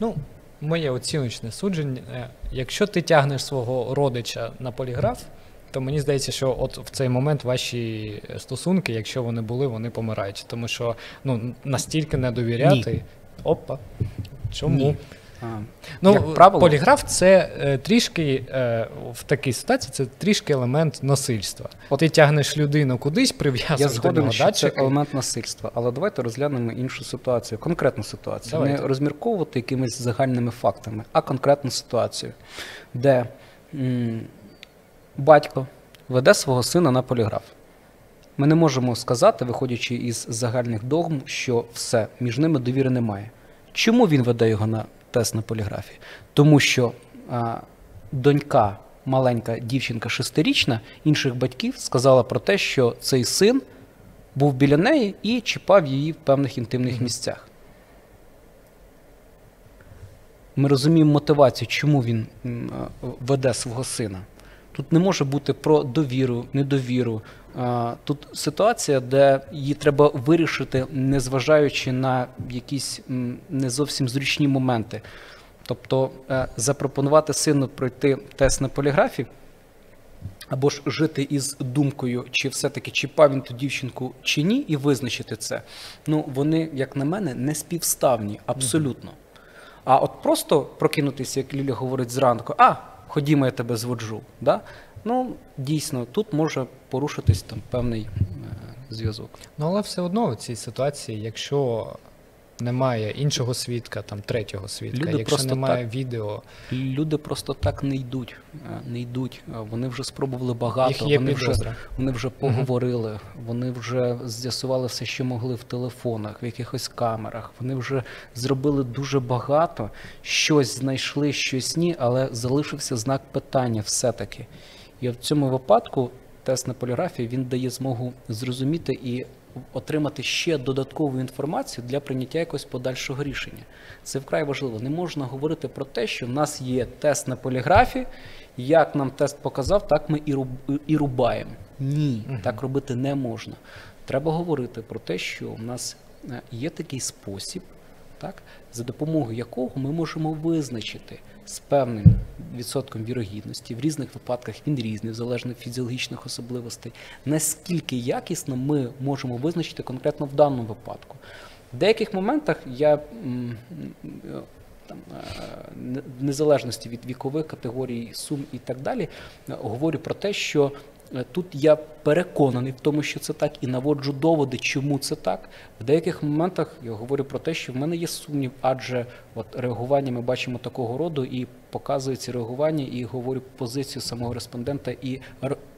Ну, моє оціночне судження. е, Якщо ти тягнеш свого родича на поліграф, то мені здається, що от в цей момент ваші стосунки, якщо вони були, вони помирають. Тому що ну, настільки не довіряти. Опа. Чому? Ні. А, Ну, Як правило- поліграф це е, трішки е, в такій ситуації це трішки елемент насильства. От- Ти тягнеш людину кудись, прив'язуєш до нього що це елемент насильства, але давайте розглянемо іншу ситуацію, конкретну ситуацію. Давайте. Не розмірковувати якимись загальними фактами, а конкретну ситуацію, де м, батько веде свого сина на поліграф. Ми не можемо сказати, виходячи із загальних догм, що все, між ними довіри немає. Чому він веде його на тест на поліграфі? Тому що а, донька, маленька дівчинка шестирічна, інших батьків сказала про те, що цей син був біля неї і чіпав її в певних інтимних місцях. Ми розуміємо мотивацію, чому він веде свого сина. Тут не може бути про довіру, недовіру. Тут ситуація, де її треба вирішити, незважаючи на якісь не зовсім зручні моменти. Тобто е, запропонувати сину пройти тест на поліграфі, або ж жити із думкою, чи все-таки чіпав він ту дівчинку чи ні, і визначити це. Ну, вони, як на мене, не співставні абсолютно. А от просто прокинутися, як Ліля говорить зранку, а, ходімо, я тебе зводжу. Да? Ну, дійсно, тут може порушитись там певний е, зв'язок. Ну, але все одно в цій ситуації, якщо немає іншого свідка, там третього свідка, Люди якщо просто немає відео, Люди просто так не йдуть. е, Не йдуть. Е, Вони вже спробували багато, їх є вони вже. Вони вже поговорили, вони вже з'ясували все, що могли в телефонах, в якихось камерах. Вони вже зробили дуже багато, щось знайшли, щось ні, але залишився знак питання все-таки. І в цьому випадку тест на поліграфії він дає змогу зрозуміти і отримати ще додаткову інформацію для прийняття якогось подальшого рішення. Це вкрай важливо. Не можна говорити про те, що в нас є тест на поліграфі, як нам тест показав, так ми і руб- і рубаємо. Ні, так робити не можна. Треба говорити про те, що в нас е, є такий спосіб, так, за допомогою якого ми можемо визначити з певним відсотком вірогідності, в різних випадках він різний, залежно від фізіологічних особливостей, наскільки якісно ми можемо визначити конкретно в даному випадку. В деяких моментах я там, е, в незалежності від вікових категорій, сум і так далі, е, говорю про те, що тут я переконаний в тому, що це так, і наводжу доводи, чому це так. В деяких моментах я говорю про те, що в мене є сумнів, адже от реагування ми бачимо такого роду і показую ці реагування, і говорю позицію самого респондента і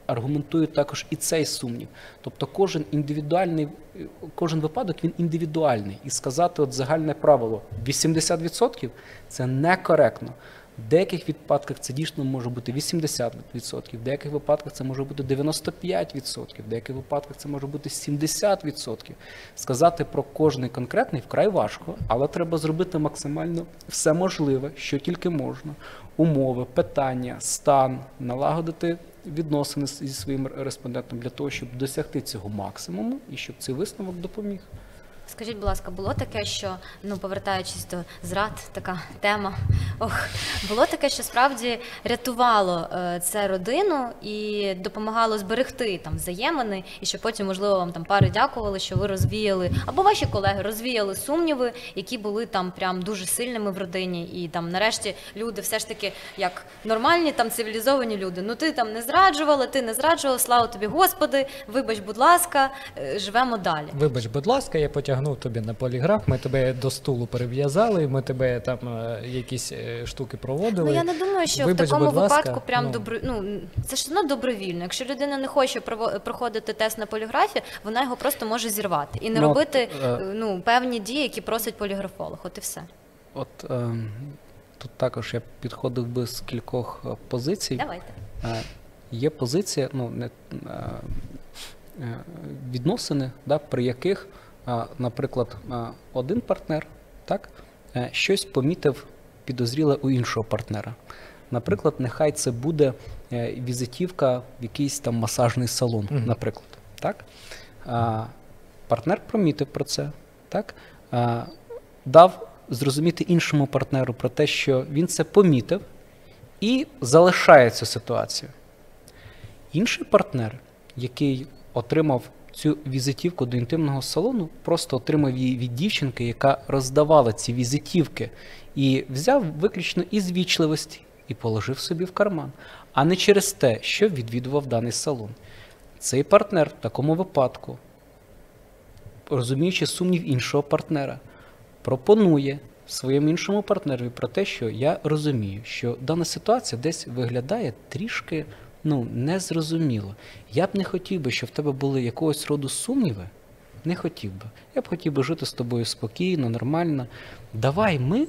аргументую також і цей сумнів. Тобто кожен індивідуальний, е, кожен випадок він індивідуальний. І сказати от загальне правило 80% це некоректно. В деяких випадках це дійсно може бути 80%, в деяких випадках це може бути 95%, в деяких випадках це може бути 70%. Сказати про кожний конкретний вкрай важко, але треба зробити максимально все можливе, що тільки можна. Умови, питання, стан, налагодити відносини зі своїм респондентом для того, щоб досягти цього максимуму і щоб цей висновок допоміг. Скажіть, будь ласка, було таке, що ну повертаючись до зрад, така тема. Ох, було таке, що справді рятувало е, це родину і допомагало зберегти там взаємини, і що потім, можливо, вам там пари дякували, що ви розвіяли, або ваші колеги розвіяли сумніви, які були там прям дуже сильними в родині, і там нарешті люди все ж таки як нормальні там цивілізовані люди. Ну ти там не зраджувала, ти не зраджувала, слава тобі, Господи, вибач, будь ласка, е, живемо далі. Вибач, будь ласка, я потягнув тобі на поліграф, ми тебе до стулу перев'язали, ми тебе там е, якісь е, штуки проводили. Ну я не думаю, що Вибач, в такому ласка, випадку прям ну. добро... ну це ж одно добровільно. Якщо людина не хоче проходити тест на поліграфі, вона його просто може зірвати і не Ну, робити е, е, ну певні дії, які просить поліграфолог. От і все. От е, тут також я підходив би з кількох позицій. Давайте. Е, Є позиція, ну не відносини, да, при яких, наприклад, один партнер так, е, щось помітив підозріле у іншого партнера. Наприклад, нехай це буде е, візитівка в якийсь там масажний салон, Мгм. наприклад. Так? А, партнер помітив про це, так? А, дав зрозуміти іншому партнеру про те, що він це помітив і залишає цю ситуацію. Інший партнер, який отримав цю візитівку до інтимного салону, просто отримав її від дівчинки, яка роздавала ці візитівки, і взяв виключно із вічливості і положив собі в карман, а не через те, що відвідував даний салон. Цей партнер в такому випадку, розуміючи сумнів іншого партнера, пропонує своєму іншому партнерові про те, що я розумію, що дана ситуація десь виглядає трішки ну, незрозуміло. Я б не хотів би, щоб в тебе були якогось роду сумніви. Не хотів би. Я б хотів би жити з тобою спокійно, нормально. Давай ми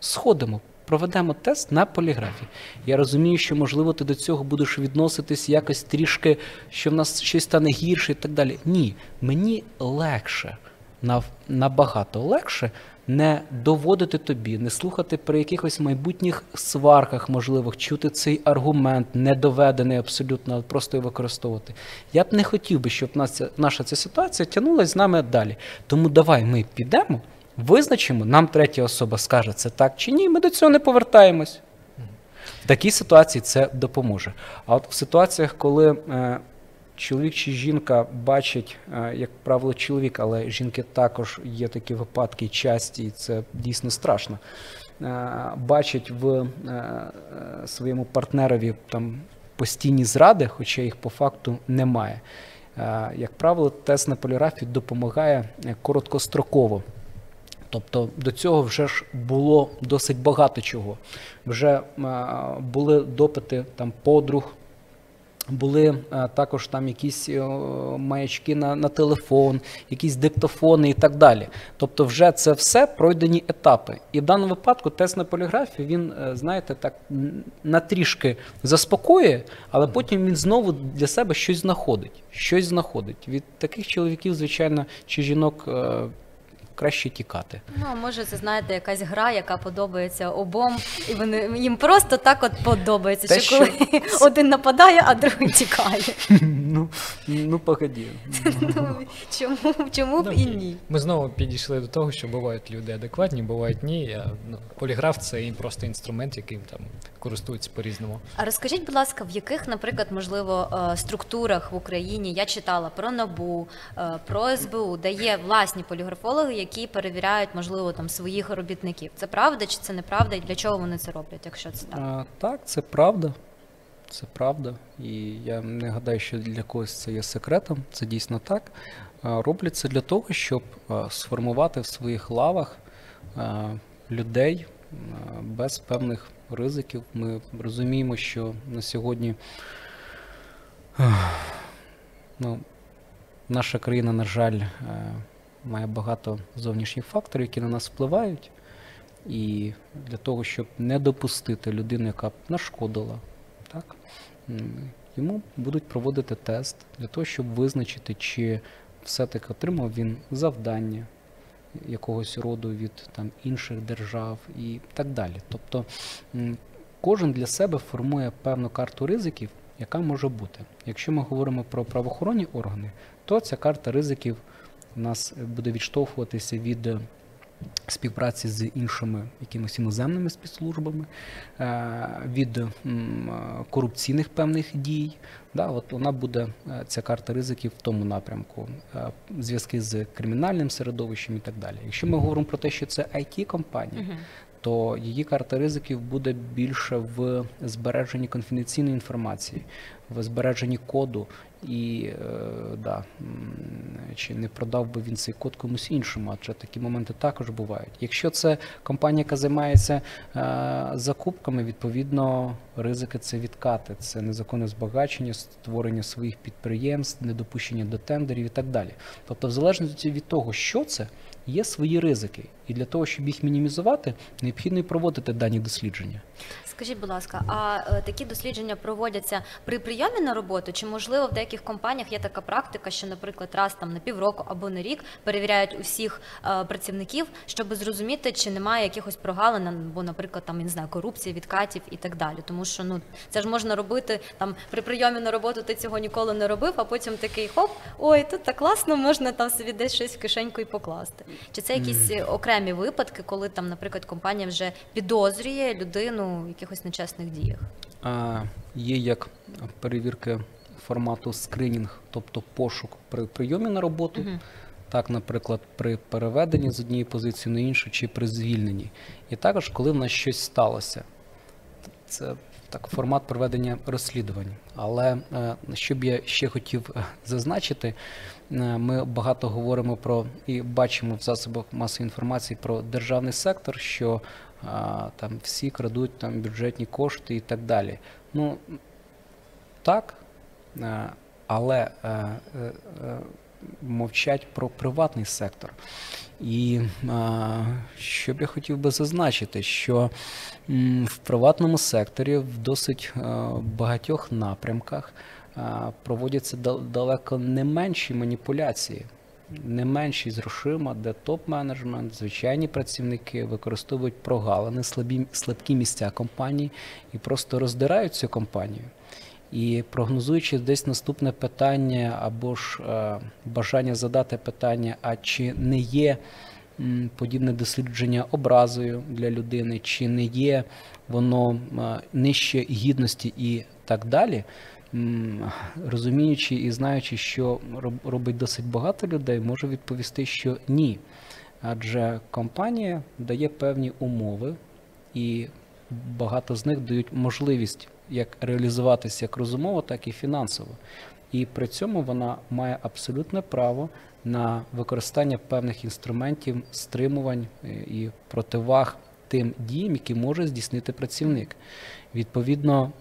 сходимо, проведемо тест на поліграфі. Я розумію, що можливо ти до цього будеш відноситись якось трішки, що в нас щось стане гірше і так далі. Ні, мені легше, набагато легше не доводити тобі, не слухати при якихось майбутніх сварках можливих, чути цей аргумент, недоведений абсолютно, просто його використовувати. Я б не хотів би, щоб ця- наша ця ситуація тягнулася з нами далі. Тому давай ми підемо, визначимо, нам третя особа скаже, це так чи ні, ми до цього не повертаємось. В такій ситуації це допоможе. А от в ситуаціях, коли е, чоловік чи жінка бачать, е, як правило, чоловік, але жінки також є такі випадки часті, і це дійсно страшно. е, Бачать в е, своєму партнерові там постійні зради, хоча їх по факту немає. Як правило, тест на поліграфію допомагає короткостроково. Тобто до цього вже ж було досить багато чого. Вже були допити там подруг, Були е, також там якісь е, маячки на, на телефон, якісь диктофони і так далі. Тобто, вже це все пройдені етапи. І в даному випадку тест на поліграфію він, е, знаєте, так на трішки заспокоює, але потім він знову для себе щось знаходить. Щось знаходить. Від таких чоловіків, звичайно, чи жінок краще тікати. Ну, а може, це знаєте, якась гра, яка подобається обом, і вони їм просто так от подобається. Те, що коли один нападає, а другий тікає. Ну, ну погоді. Ну, чому, чому б Ну, і ні? Ми знову підійшли до того, що бувають люди адекватні, бувають ні. Ну, поліграф це просто інструмент, яким там користуються по-різному. А розкажіть, будь ласка, в яких, наприклад, можливо, е, структурах в Україні я читала про НАБУ, е, про СБУ, де є власні поліграфологи, які перевіряють, можливо, там своїх робітників. Це правда чи це неправда, і для чого вони це роблять, якщо це так? А, так, це правда. Це правда. І я не гадаю, що для когось це є секретом. Це дійсно так. А, Роблять це для того, щоб сформувати в своїх лавах людей без певних ризиків. Ми розуміємо, що на сьогодні ну, наша країна, на жаль, е, має багато зовнішніх факторів, які на нас впливають. І для того, щоб не допустити людину, яка б нашкодила, так, йому будуть проводити тест для того, щоб визначити, чи все-таки отримав він завдання якогось роду від там, інших держав і так далі. Тобто кожен для себе формує певну карту ризиків, яка може бути. Якщо ми говоримо про правоохоронні органи, то ця карта ризиків у нас буде відштовхуватися від е, співпраці з іншими якимось іноземними спецслужбами, е, від е, корупційних певних дій. Да, от вона буде е, ця карта ризиків в тому напрямку, зв'язки з кримінальним середовищем і так далі. Якщо ми говоримо про те, що це it компанія Мгм. То її карта ризиків буде більше в збереженні конфіденційної інформації, в збереженні коду, і е, да, чи не продав би він цей код комусь іншому, адже такі моменти також бувають. Якщо це компанія, яка займається е, закупками, відповідно ризики це відкати, це незаконне збагачення, створення своїх підприємств, недопущення до тендерів і так далі. Тобто, в залежності від того, що це, є свої ризики, і для того, щоб їх мінімізувати, необхідно і проводити дані дослідження. Скажіть, будь ласка, а е, такі дослідження проводяться при прийомі на роботу? Чи можливо в деяких компаніях є така практика, що, наприклад, раз там на півроку або на рік перевіряють усіх е, працівників, щоб зрозуміти, чи немає якихось прогалин, або, наприклад, там я не знаю, корупції, відкатів і так далі. Тому що ну це ж можна робити там при прийомі на роботу. Ти цього ніколи не робив, а потім такий хоп, ой, тут так класно, можна там собі десь щось в кишеньку і покласти. Чи це якісь е, окремі випадки, коли там, наприклад, компанія вже підозрює людину в якихось нечесних діях? А, є як перевірки формату скринінг, тобто пошук при прийомі на роботу, Мгм. так, наприклад, при переведенні з однієї позиції на іншу чи при звільненні. І також, коли в нас щось сталося. Це так, формат проведення розслідувань. Але е, що б я ще хотів е, зазначити, е, ми багато говоримо про і бачимо в засобах масової інформації про державний сектор, що там всі крадуть там бюджетні кошти і так далі. Ну так, але е, е, е, мовчать про приватний сектор. І що б я хотів би зазначити, що в приватному секторі в досить багатьох напрямках проводяться далеко не менші маніпуляції, не менші з грошима, де топ-менеджмент, звичайні працівники використовують прогалини, слабі, слабкі місця компанії і просто роздирають цю компанію. І прогнозуючи десь наступне питання або ж е, бажання задати питання, а чи не є м, подібне дослідження образою для людини, чи не є воно е, нижче гідності і так далі, розуміючи і знаючи, що робить досить багато людей, можу відповісти, що ні. Адже компанія дає певні умови, і багато з них дають можливість як реалізуватися як розумово, так і фінансово. І при цьому вона має абсолютне право на використання певних інструментів стримувань е, і противаг тим діям, які може здійснити працівник. Відповідно,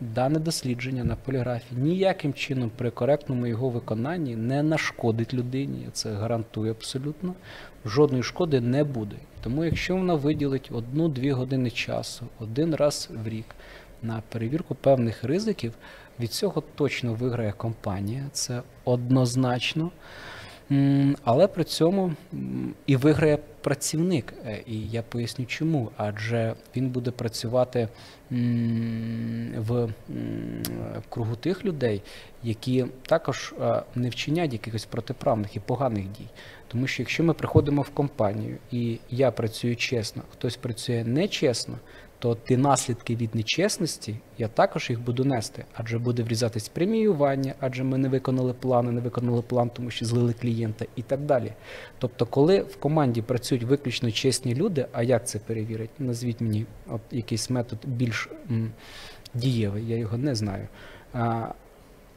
дане дослідження на поліграфі ніяким чином при коректному його виконанні не нашкодить людині. Я це гарантую абсолютно. Жодної шкоди не буде. Тому, якщо вона виділить одну-дві години часу один раз в рік на перевірку певних ризиків, від цього точно виграє компанія. Це однозначно. Але при цьому і виграє працівник. Е, І я поясню чому. Адже він буде працювати в кругу тих людей, які також е, не вчинять якихось протиправних і поганих дій. Тому що якщо ми приходимо в компанію і я працюю чесно, хтось працює нечесно, то ті наслідки від нечесності я також їх буду нести, адже буде врізатись преміювання, адже ми не виконали плани, не виконали план, тому що злили клієнта і так далі. Тобто, коли в команді працюють виключно чесні люди, а як це перевірить? Назвіть мені от якийсь метод більш м, дієвий, я його не знаю. А,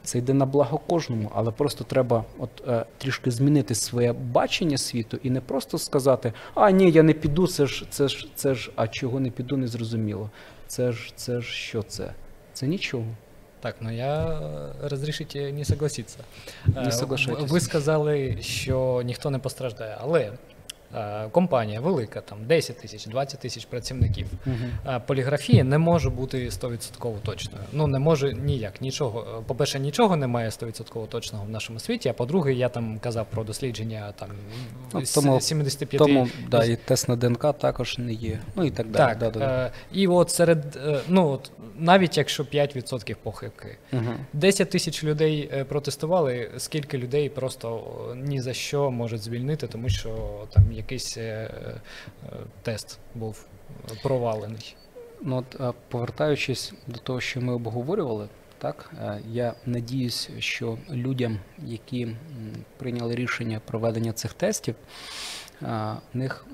це йде на благо кожному, але просто треба от е, трішки змінити своє бачення світу і не просто сказати: а ні, я не піду, це ж це ж це ж, а чого не піду, не зрозуміло. Це ж це ж що це? Це нічого. Так, ну я э, разрешите не согласиться. Не Е, соглашайтесь. Ви сказали, що ніхто не постраждає, але е, компанія велика, там 10 тисяч, 20 тисяч працівників. Е, Поліграфія не може бути 100% точною. Ну не може ніяк. Нічого. Е, По-перше, нічого немає 100% точного в нашому світі. А по-друге, я там казав про дослідження там Ну, тому- 75 Тому да, і тест на ДНК також не є. Ну і так далі. Так, Да, да. Е, і от серед, е, ну от навіть якщо 5% похибки, Мгм. 10 тисяч людей е, протестували, скільки людей просто е, ні за що можуть звільнити, тому що там якийсь е, е, тест був провалений. Ну, от, е, повертаючись до того, що ми обговорювали, так я надіюсь, що людям, які прийняли рішення проведення цих тестів, в них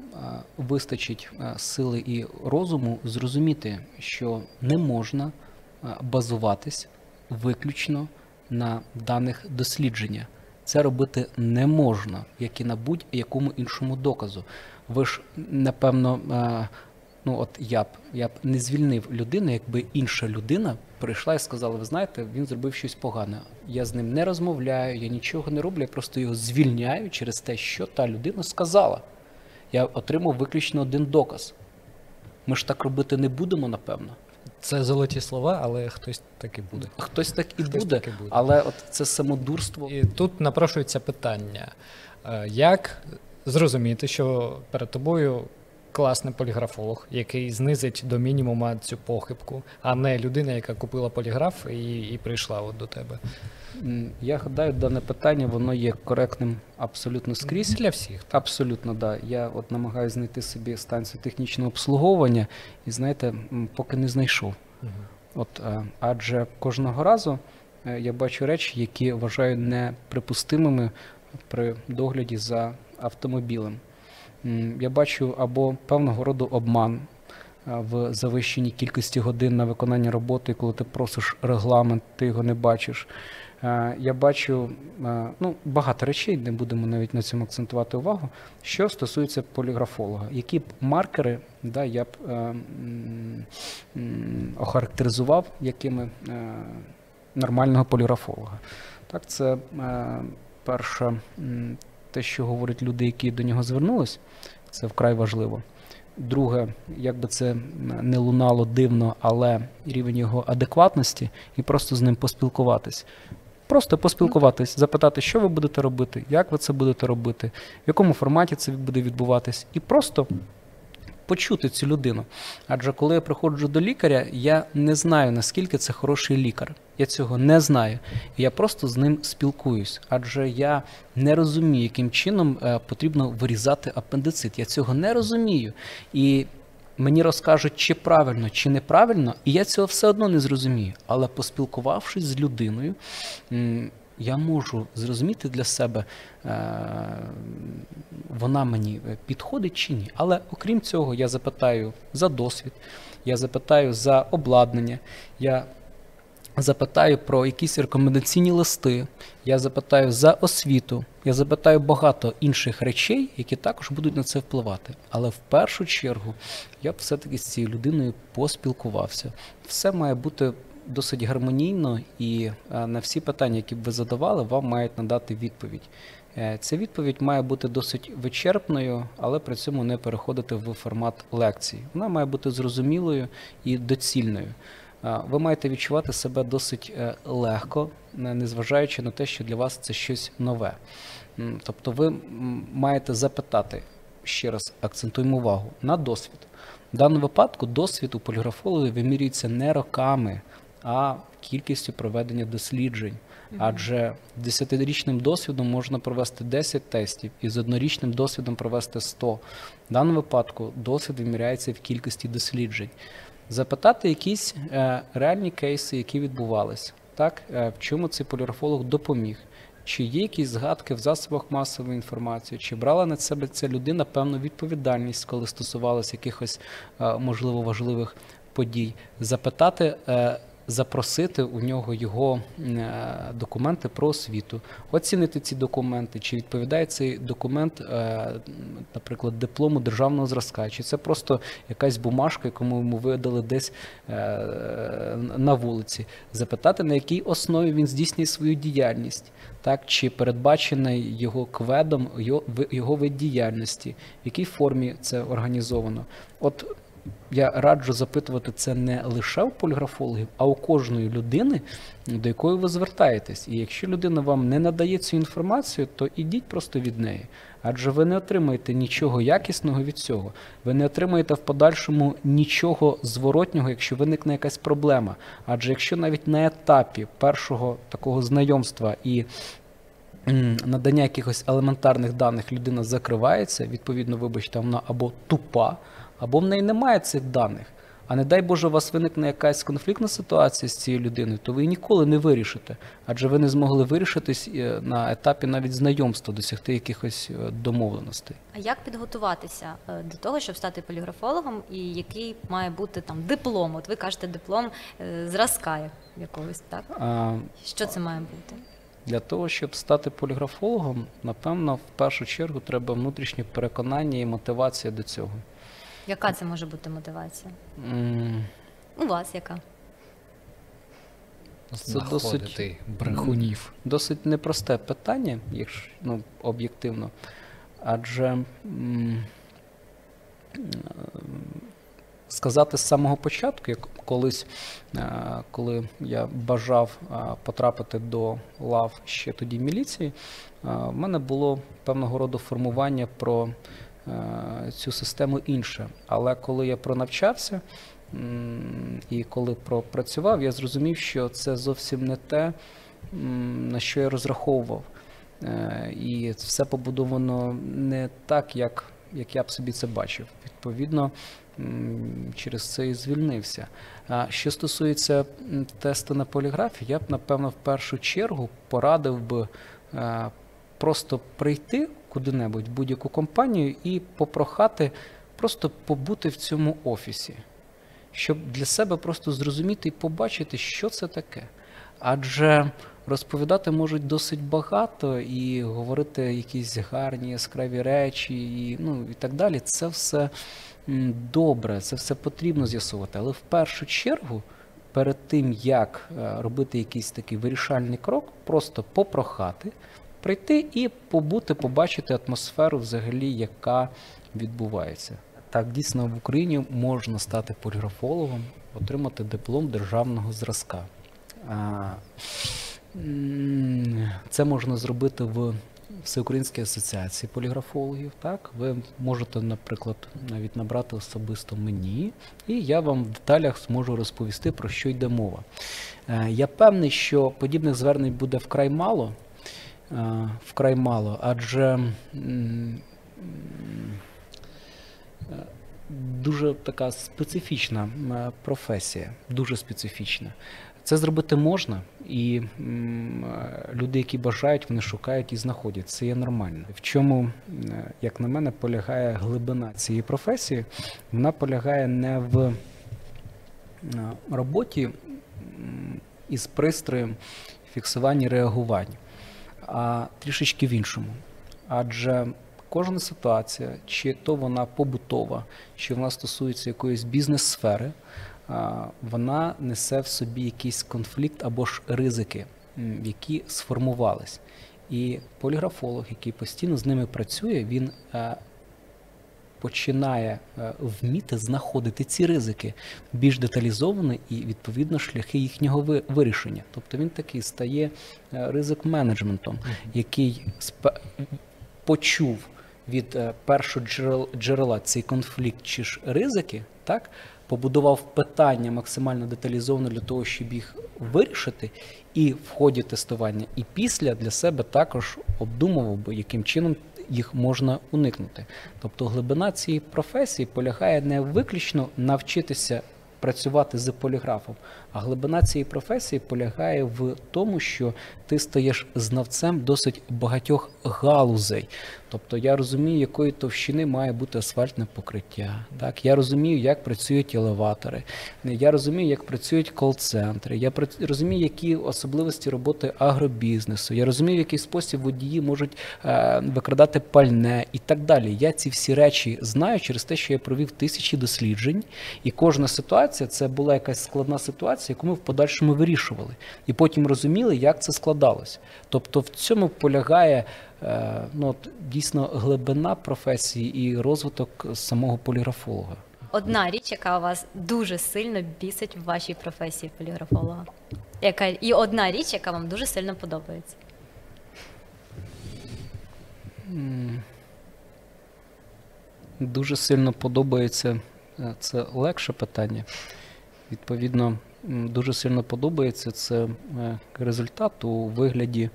вистачить сили і розуму зрозуміти, що не можна базуватись виключно на даних дослідження. Це робити не можна, як і на будь-якому іншому доказу. Ви ж, напевно, е, ну от я б я б не звільнив людину, якби інша людина прийшла і сказала: ви знаєте, він зробив щось погане. Я з ним не розмовляю, я нічого не роблю, я просто його звільняю через те, що та людина сказала. Я отримав виключно один доказ. Ми ж так робити не будемо, напевно. Це золоті слова, але хтось таки буде. Хтось так і Хтось буде, так і буде. але от це самодурство. І тут напрошується питання: е, як зрозуміти, що перед тобою класний поліграфолог, який знизить до мінімума цю похибку, а не людина, яка купила поліграф і, і прийшла от до тебе. Я гадаю, дане питання воно є коректним абсолютно скрізь. Для всіх. Абсолютно, да. Я от намагаюся знайти собі станцію технічного обслуговування, і знаєте, поки не знайшов. От, е, адже кожного разу е, я бачу речі, які вважаю неприпустимими при догляді за автомобілем. Я бачу або певного роду обман е, в завищеній кількості годин на виконання роботи, коли ти просиш регламент, ти його не бачиш. Е, Я бачу е, ну, багато речей, не будемо навіть на цьому акцентувати увагу. Що стосується поліграфолога, які б маркери да, я б е, охарактеризував якими нормального поліграфолога. Так, це перше, те, що говорять люди, які до нього звернулись, це вкрай важливо. Друге, як би це не лунало дивно, але рівень його адекватності і просто з ним поспілкуватись. Просто поспілкуватись, запитати, що ви будете робити, як ви це будете робити, в якому форматі це буде відбуватись, і просто почути цю людину. Адже коли я приходжу до лікаря, я не знаю, наскільки це хороший лікар. Я цього не знаю. Я просто з ним спілкуюсь, адже я не розумію, яким чином е, потрібно вирізати апендицит. Я цього не розумію. І мені розкажуть, чи правильно, чи неправильно, і я цього все одно не зрозумію. Але поспілкувавшись з людиною, я можу зрозуміти для себе, е, вона мені підходить чи ні. Але окрім цього, я запитаю за досвід, я запитаю за обладнання, я запитаю про якісь рекомендаційні листи, я запитаю за освіту, я запитаю багато інших речей, які також будуть на це впливати. Але в першу чергу я б все-таки з цією людиною поспілкувався. Все має бути досить гармонійно і е, на всі питання, які б ви задавали, вам мають надати відповідь. Е, Ця відповідь має бути досить вичерпною, але при цьому не переходити в формат лекцій. Вона має бути зрозумілою і доцільною. Е, Ви маєте відчувати себе досить легко, незважаючи на те, що для вас це щось нове. Тобто ви маєте запитати, ще раз акцентуємо увагу, на досвід. В даному випадку досвід у поліграфологів вимірюється не роками, а кількістю проведення досліджень. Адже з 10-річним досвідом можна провести 10 тестів і з однорічним досвідом провести 100. В даному випадку досвід виміряється в кількості досліджень. Запитати якісь е, реальні кейси, які відбувалися, так, е, в чому цей поліграфолог допоміг. Чи є якісь згадки в засобах масової інформації, чи брала на себе ця людина певну відповідальність, коли стосувалося якихось е, можливо важливих подій? Запитати, е, запросити у нього його е, документи про освіту, оцінити ці документи, чи відповідає цей документ, е, наприклад, диплому державного зразка, чи це просто якась бумажка, яку йому видали десь е, на вулиці, запитати, на якій основі він здійснює свою діяльність, так чи передбачений його кведом його, ви- його вид діяльності, в якій формі це організовано. От я раджу запитувати це не лише у поліграфологів, а у кожної людини, до якої ви звертаєтесь. І якщо людина вам не надає цю інформацію, то ідіть просто від неї. Адже ви не отримаєте нічого якісного від цього. Ви не отримаєте в подальшому нічого зворотнього, якщо виникне якась проблема. Адже якщо навіть на етапі першого такого знайомства і надання якихось елементарних даних людина закривається, відповідно, вибачте, вона або тупа, або в неї немає цих даних. А не дай Боже, у вас виникне якась конфліктна ситуація з цією людиною, то ви її ніколи не вирішите, адже ви не змогли вирішитись е, на етапі навіть знайомства, досягти якихось е, домовленостей. А як підготуватися е, до того, щоб стати поліграфологом, і який має бути там диплом? От ви кажете диплом зразка якогось, так? А, Що це має бути? Для того, щоб стати поліграфологом, напевно, в першу чергу треба внутрішнє переконання і мотивація до цього. Яка це може бути мотивація? М, У вас яка? Це досить- брехунів. Досить непросте питання, якщо ну, об'єктивно. Адже м, е, сказати з самого початку, як колись, е, коли я бажав е, потрапити до лав ще тоді міліції, в мене було певного роду формування про цю систему інше. Але коли я пронавчався, і коли пропрацював, я зрозумів, що це зовсім не те, на що я розраховував. Е, І все побудовано не так, як, як я б собі це бачив. Відповідно, через це і звільнився. Що стосується тесту на поліграфі, я б, напевно, в першу чергу порадив би е, просто прийти куди-небудь в будь-яку компанію і попрохати просто побути в цьому офісі щоб для себе просто зрозуміти і побачити, що це таке. Адже розповідати можуть досить багато і говорити якісь гарні, яскраві речі, і, ну, і так далі. Це все добре, це все потрібно з'ясувати. Але в першу чергу, перед тим, як е, робити якийсь такий вирішальний крок, просто попрохати, прийти і побути, побачити атмосферу взагалі, яка відбувається. Так, дійсно, в Україні можна стати поліграфологом, отримати диплом державного зразка. Це можна зробити в Всеукраїнській асоціації поліграфологів. Так, ви можете, наприклад, навіть набрати особисто мені, і я вам в деталях зможу розповісти, про що йде мова. Е, Я певний, що подібних звернень буде вкрай мало, вкрай мало, адже е, дуже така специфічна е, професія, дуже специфічна. Це зробити можна, і е, люди, які бажають, вони шукають і знаходять. Це є нормально. В чому, е, як на мене, полягає глибина цієї професії? Вона полягає не в е, роботі із пристроєм фіксування реагувань, а трішечки в іншому. Адже кожна ситуація, чи то вона побутова, чи вона стосується якоїсь бізнес-сфери, вона несе в собі якийсь конфлікт або ж ризики, які сформувались. І поліграфолог, який постійно з ними працює, він е, починає е, вміти знаходити ці ризики більш деталізовано і відповідно шляхи їхнього вирішення. Тобто він такий стає е, ризик менеджментом, який почув від е, першого джерел- джерела цей конфлікт чи ж ризики, так побудував питання максимально деталізовано для того, щоб їх вирішити, і в ході тестування, і після для себе також обдумував би, яким чином їх можна уникнути. Тобто глибина цієї професії полягає не виключно навчитися працювати з поліграфом, а глибина цієї професії полягає в тому, що ти стаєш знавцем досить багатьох галузей. Тобто я розумію, якої товщини має бути асфальтне покриття. Так, я розумію, як працюють елеватори. Я розумію, як працюють кол-центри. Я розумію, які особливості роботи агробізнесу. Я розумію, в який спосіб водії можуть е, викрадати пальне і так далі. Я ці всі речі знаю через те, що я провів тисячі досліджень, і кожна ситуація це була якась складна ситуація, яку ми в подальшому вирішували, і потім розуміли, як це складалось. Тобто в цьому полягає ну, от, дійсно глибина професії і розвиток самого поліграфолога. Одна річ, яка вас дуже сильно бісить в вашій професії поліграфолога. Яка і одна річ, яка вам дуже сильно подобається. Дуже сильно подобається. е, Це легше питання. Відповідно, дуже сильно подобається це е, результат у вигляді,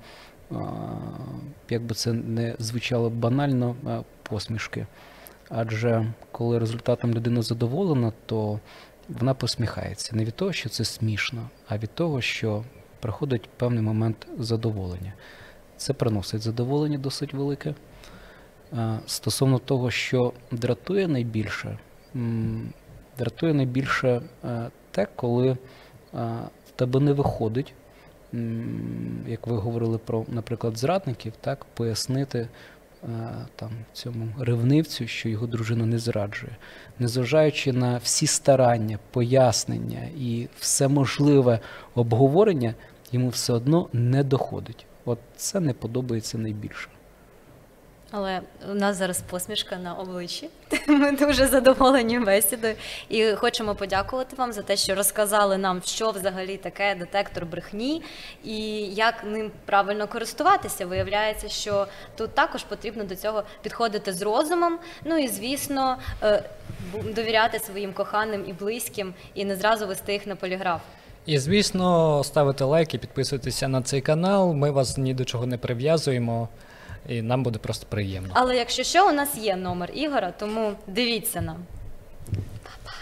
як би це не звучало банально, посмішки. Адже коли результатом людина задоволена, то вона посміхається. Не від того, що це смішно, а від того, що приходить певний момент задоволення. Це приносить задоволення досить велике. Стосовно того, що дратує найбільше, дратує найбільше те, коли в тебе не виходить, як ви говорили про, наприклад, зрадників, так, пояснити е, там, цьому ревнивцю, що його дружина не зраджує. Незважаючи на всі старання, пояснення і все можливе обговорення, йому все одно не доходить. От це не подобається найбільше. Але у нас зараз посмішка на обличчі. Ми дуже задоволені бесідою і хочемо подякувати вам за те, що розказали нам, що взагалі таке детектор брехні і як ним правильно користуватися. Виявляється, що тут також потрібно до цього підходити з розумом. Ну і звісно, е, довіряти своїм коханим і близьким, і не зразу вести їх на поліграф. І звісно, ставити лайки, підписуйтеся на цей канал. Ми вас ні до чого не прив'язуємо, і нам буде просто приємно. Але якщо що, у нас є номер Ігора, тому дивіться нам. Па-па!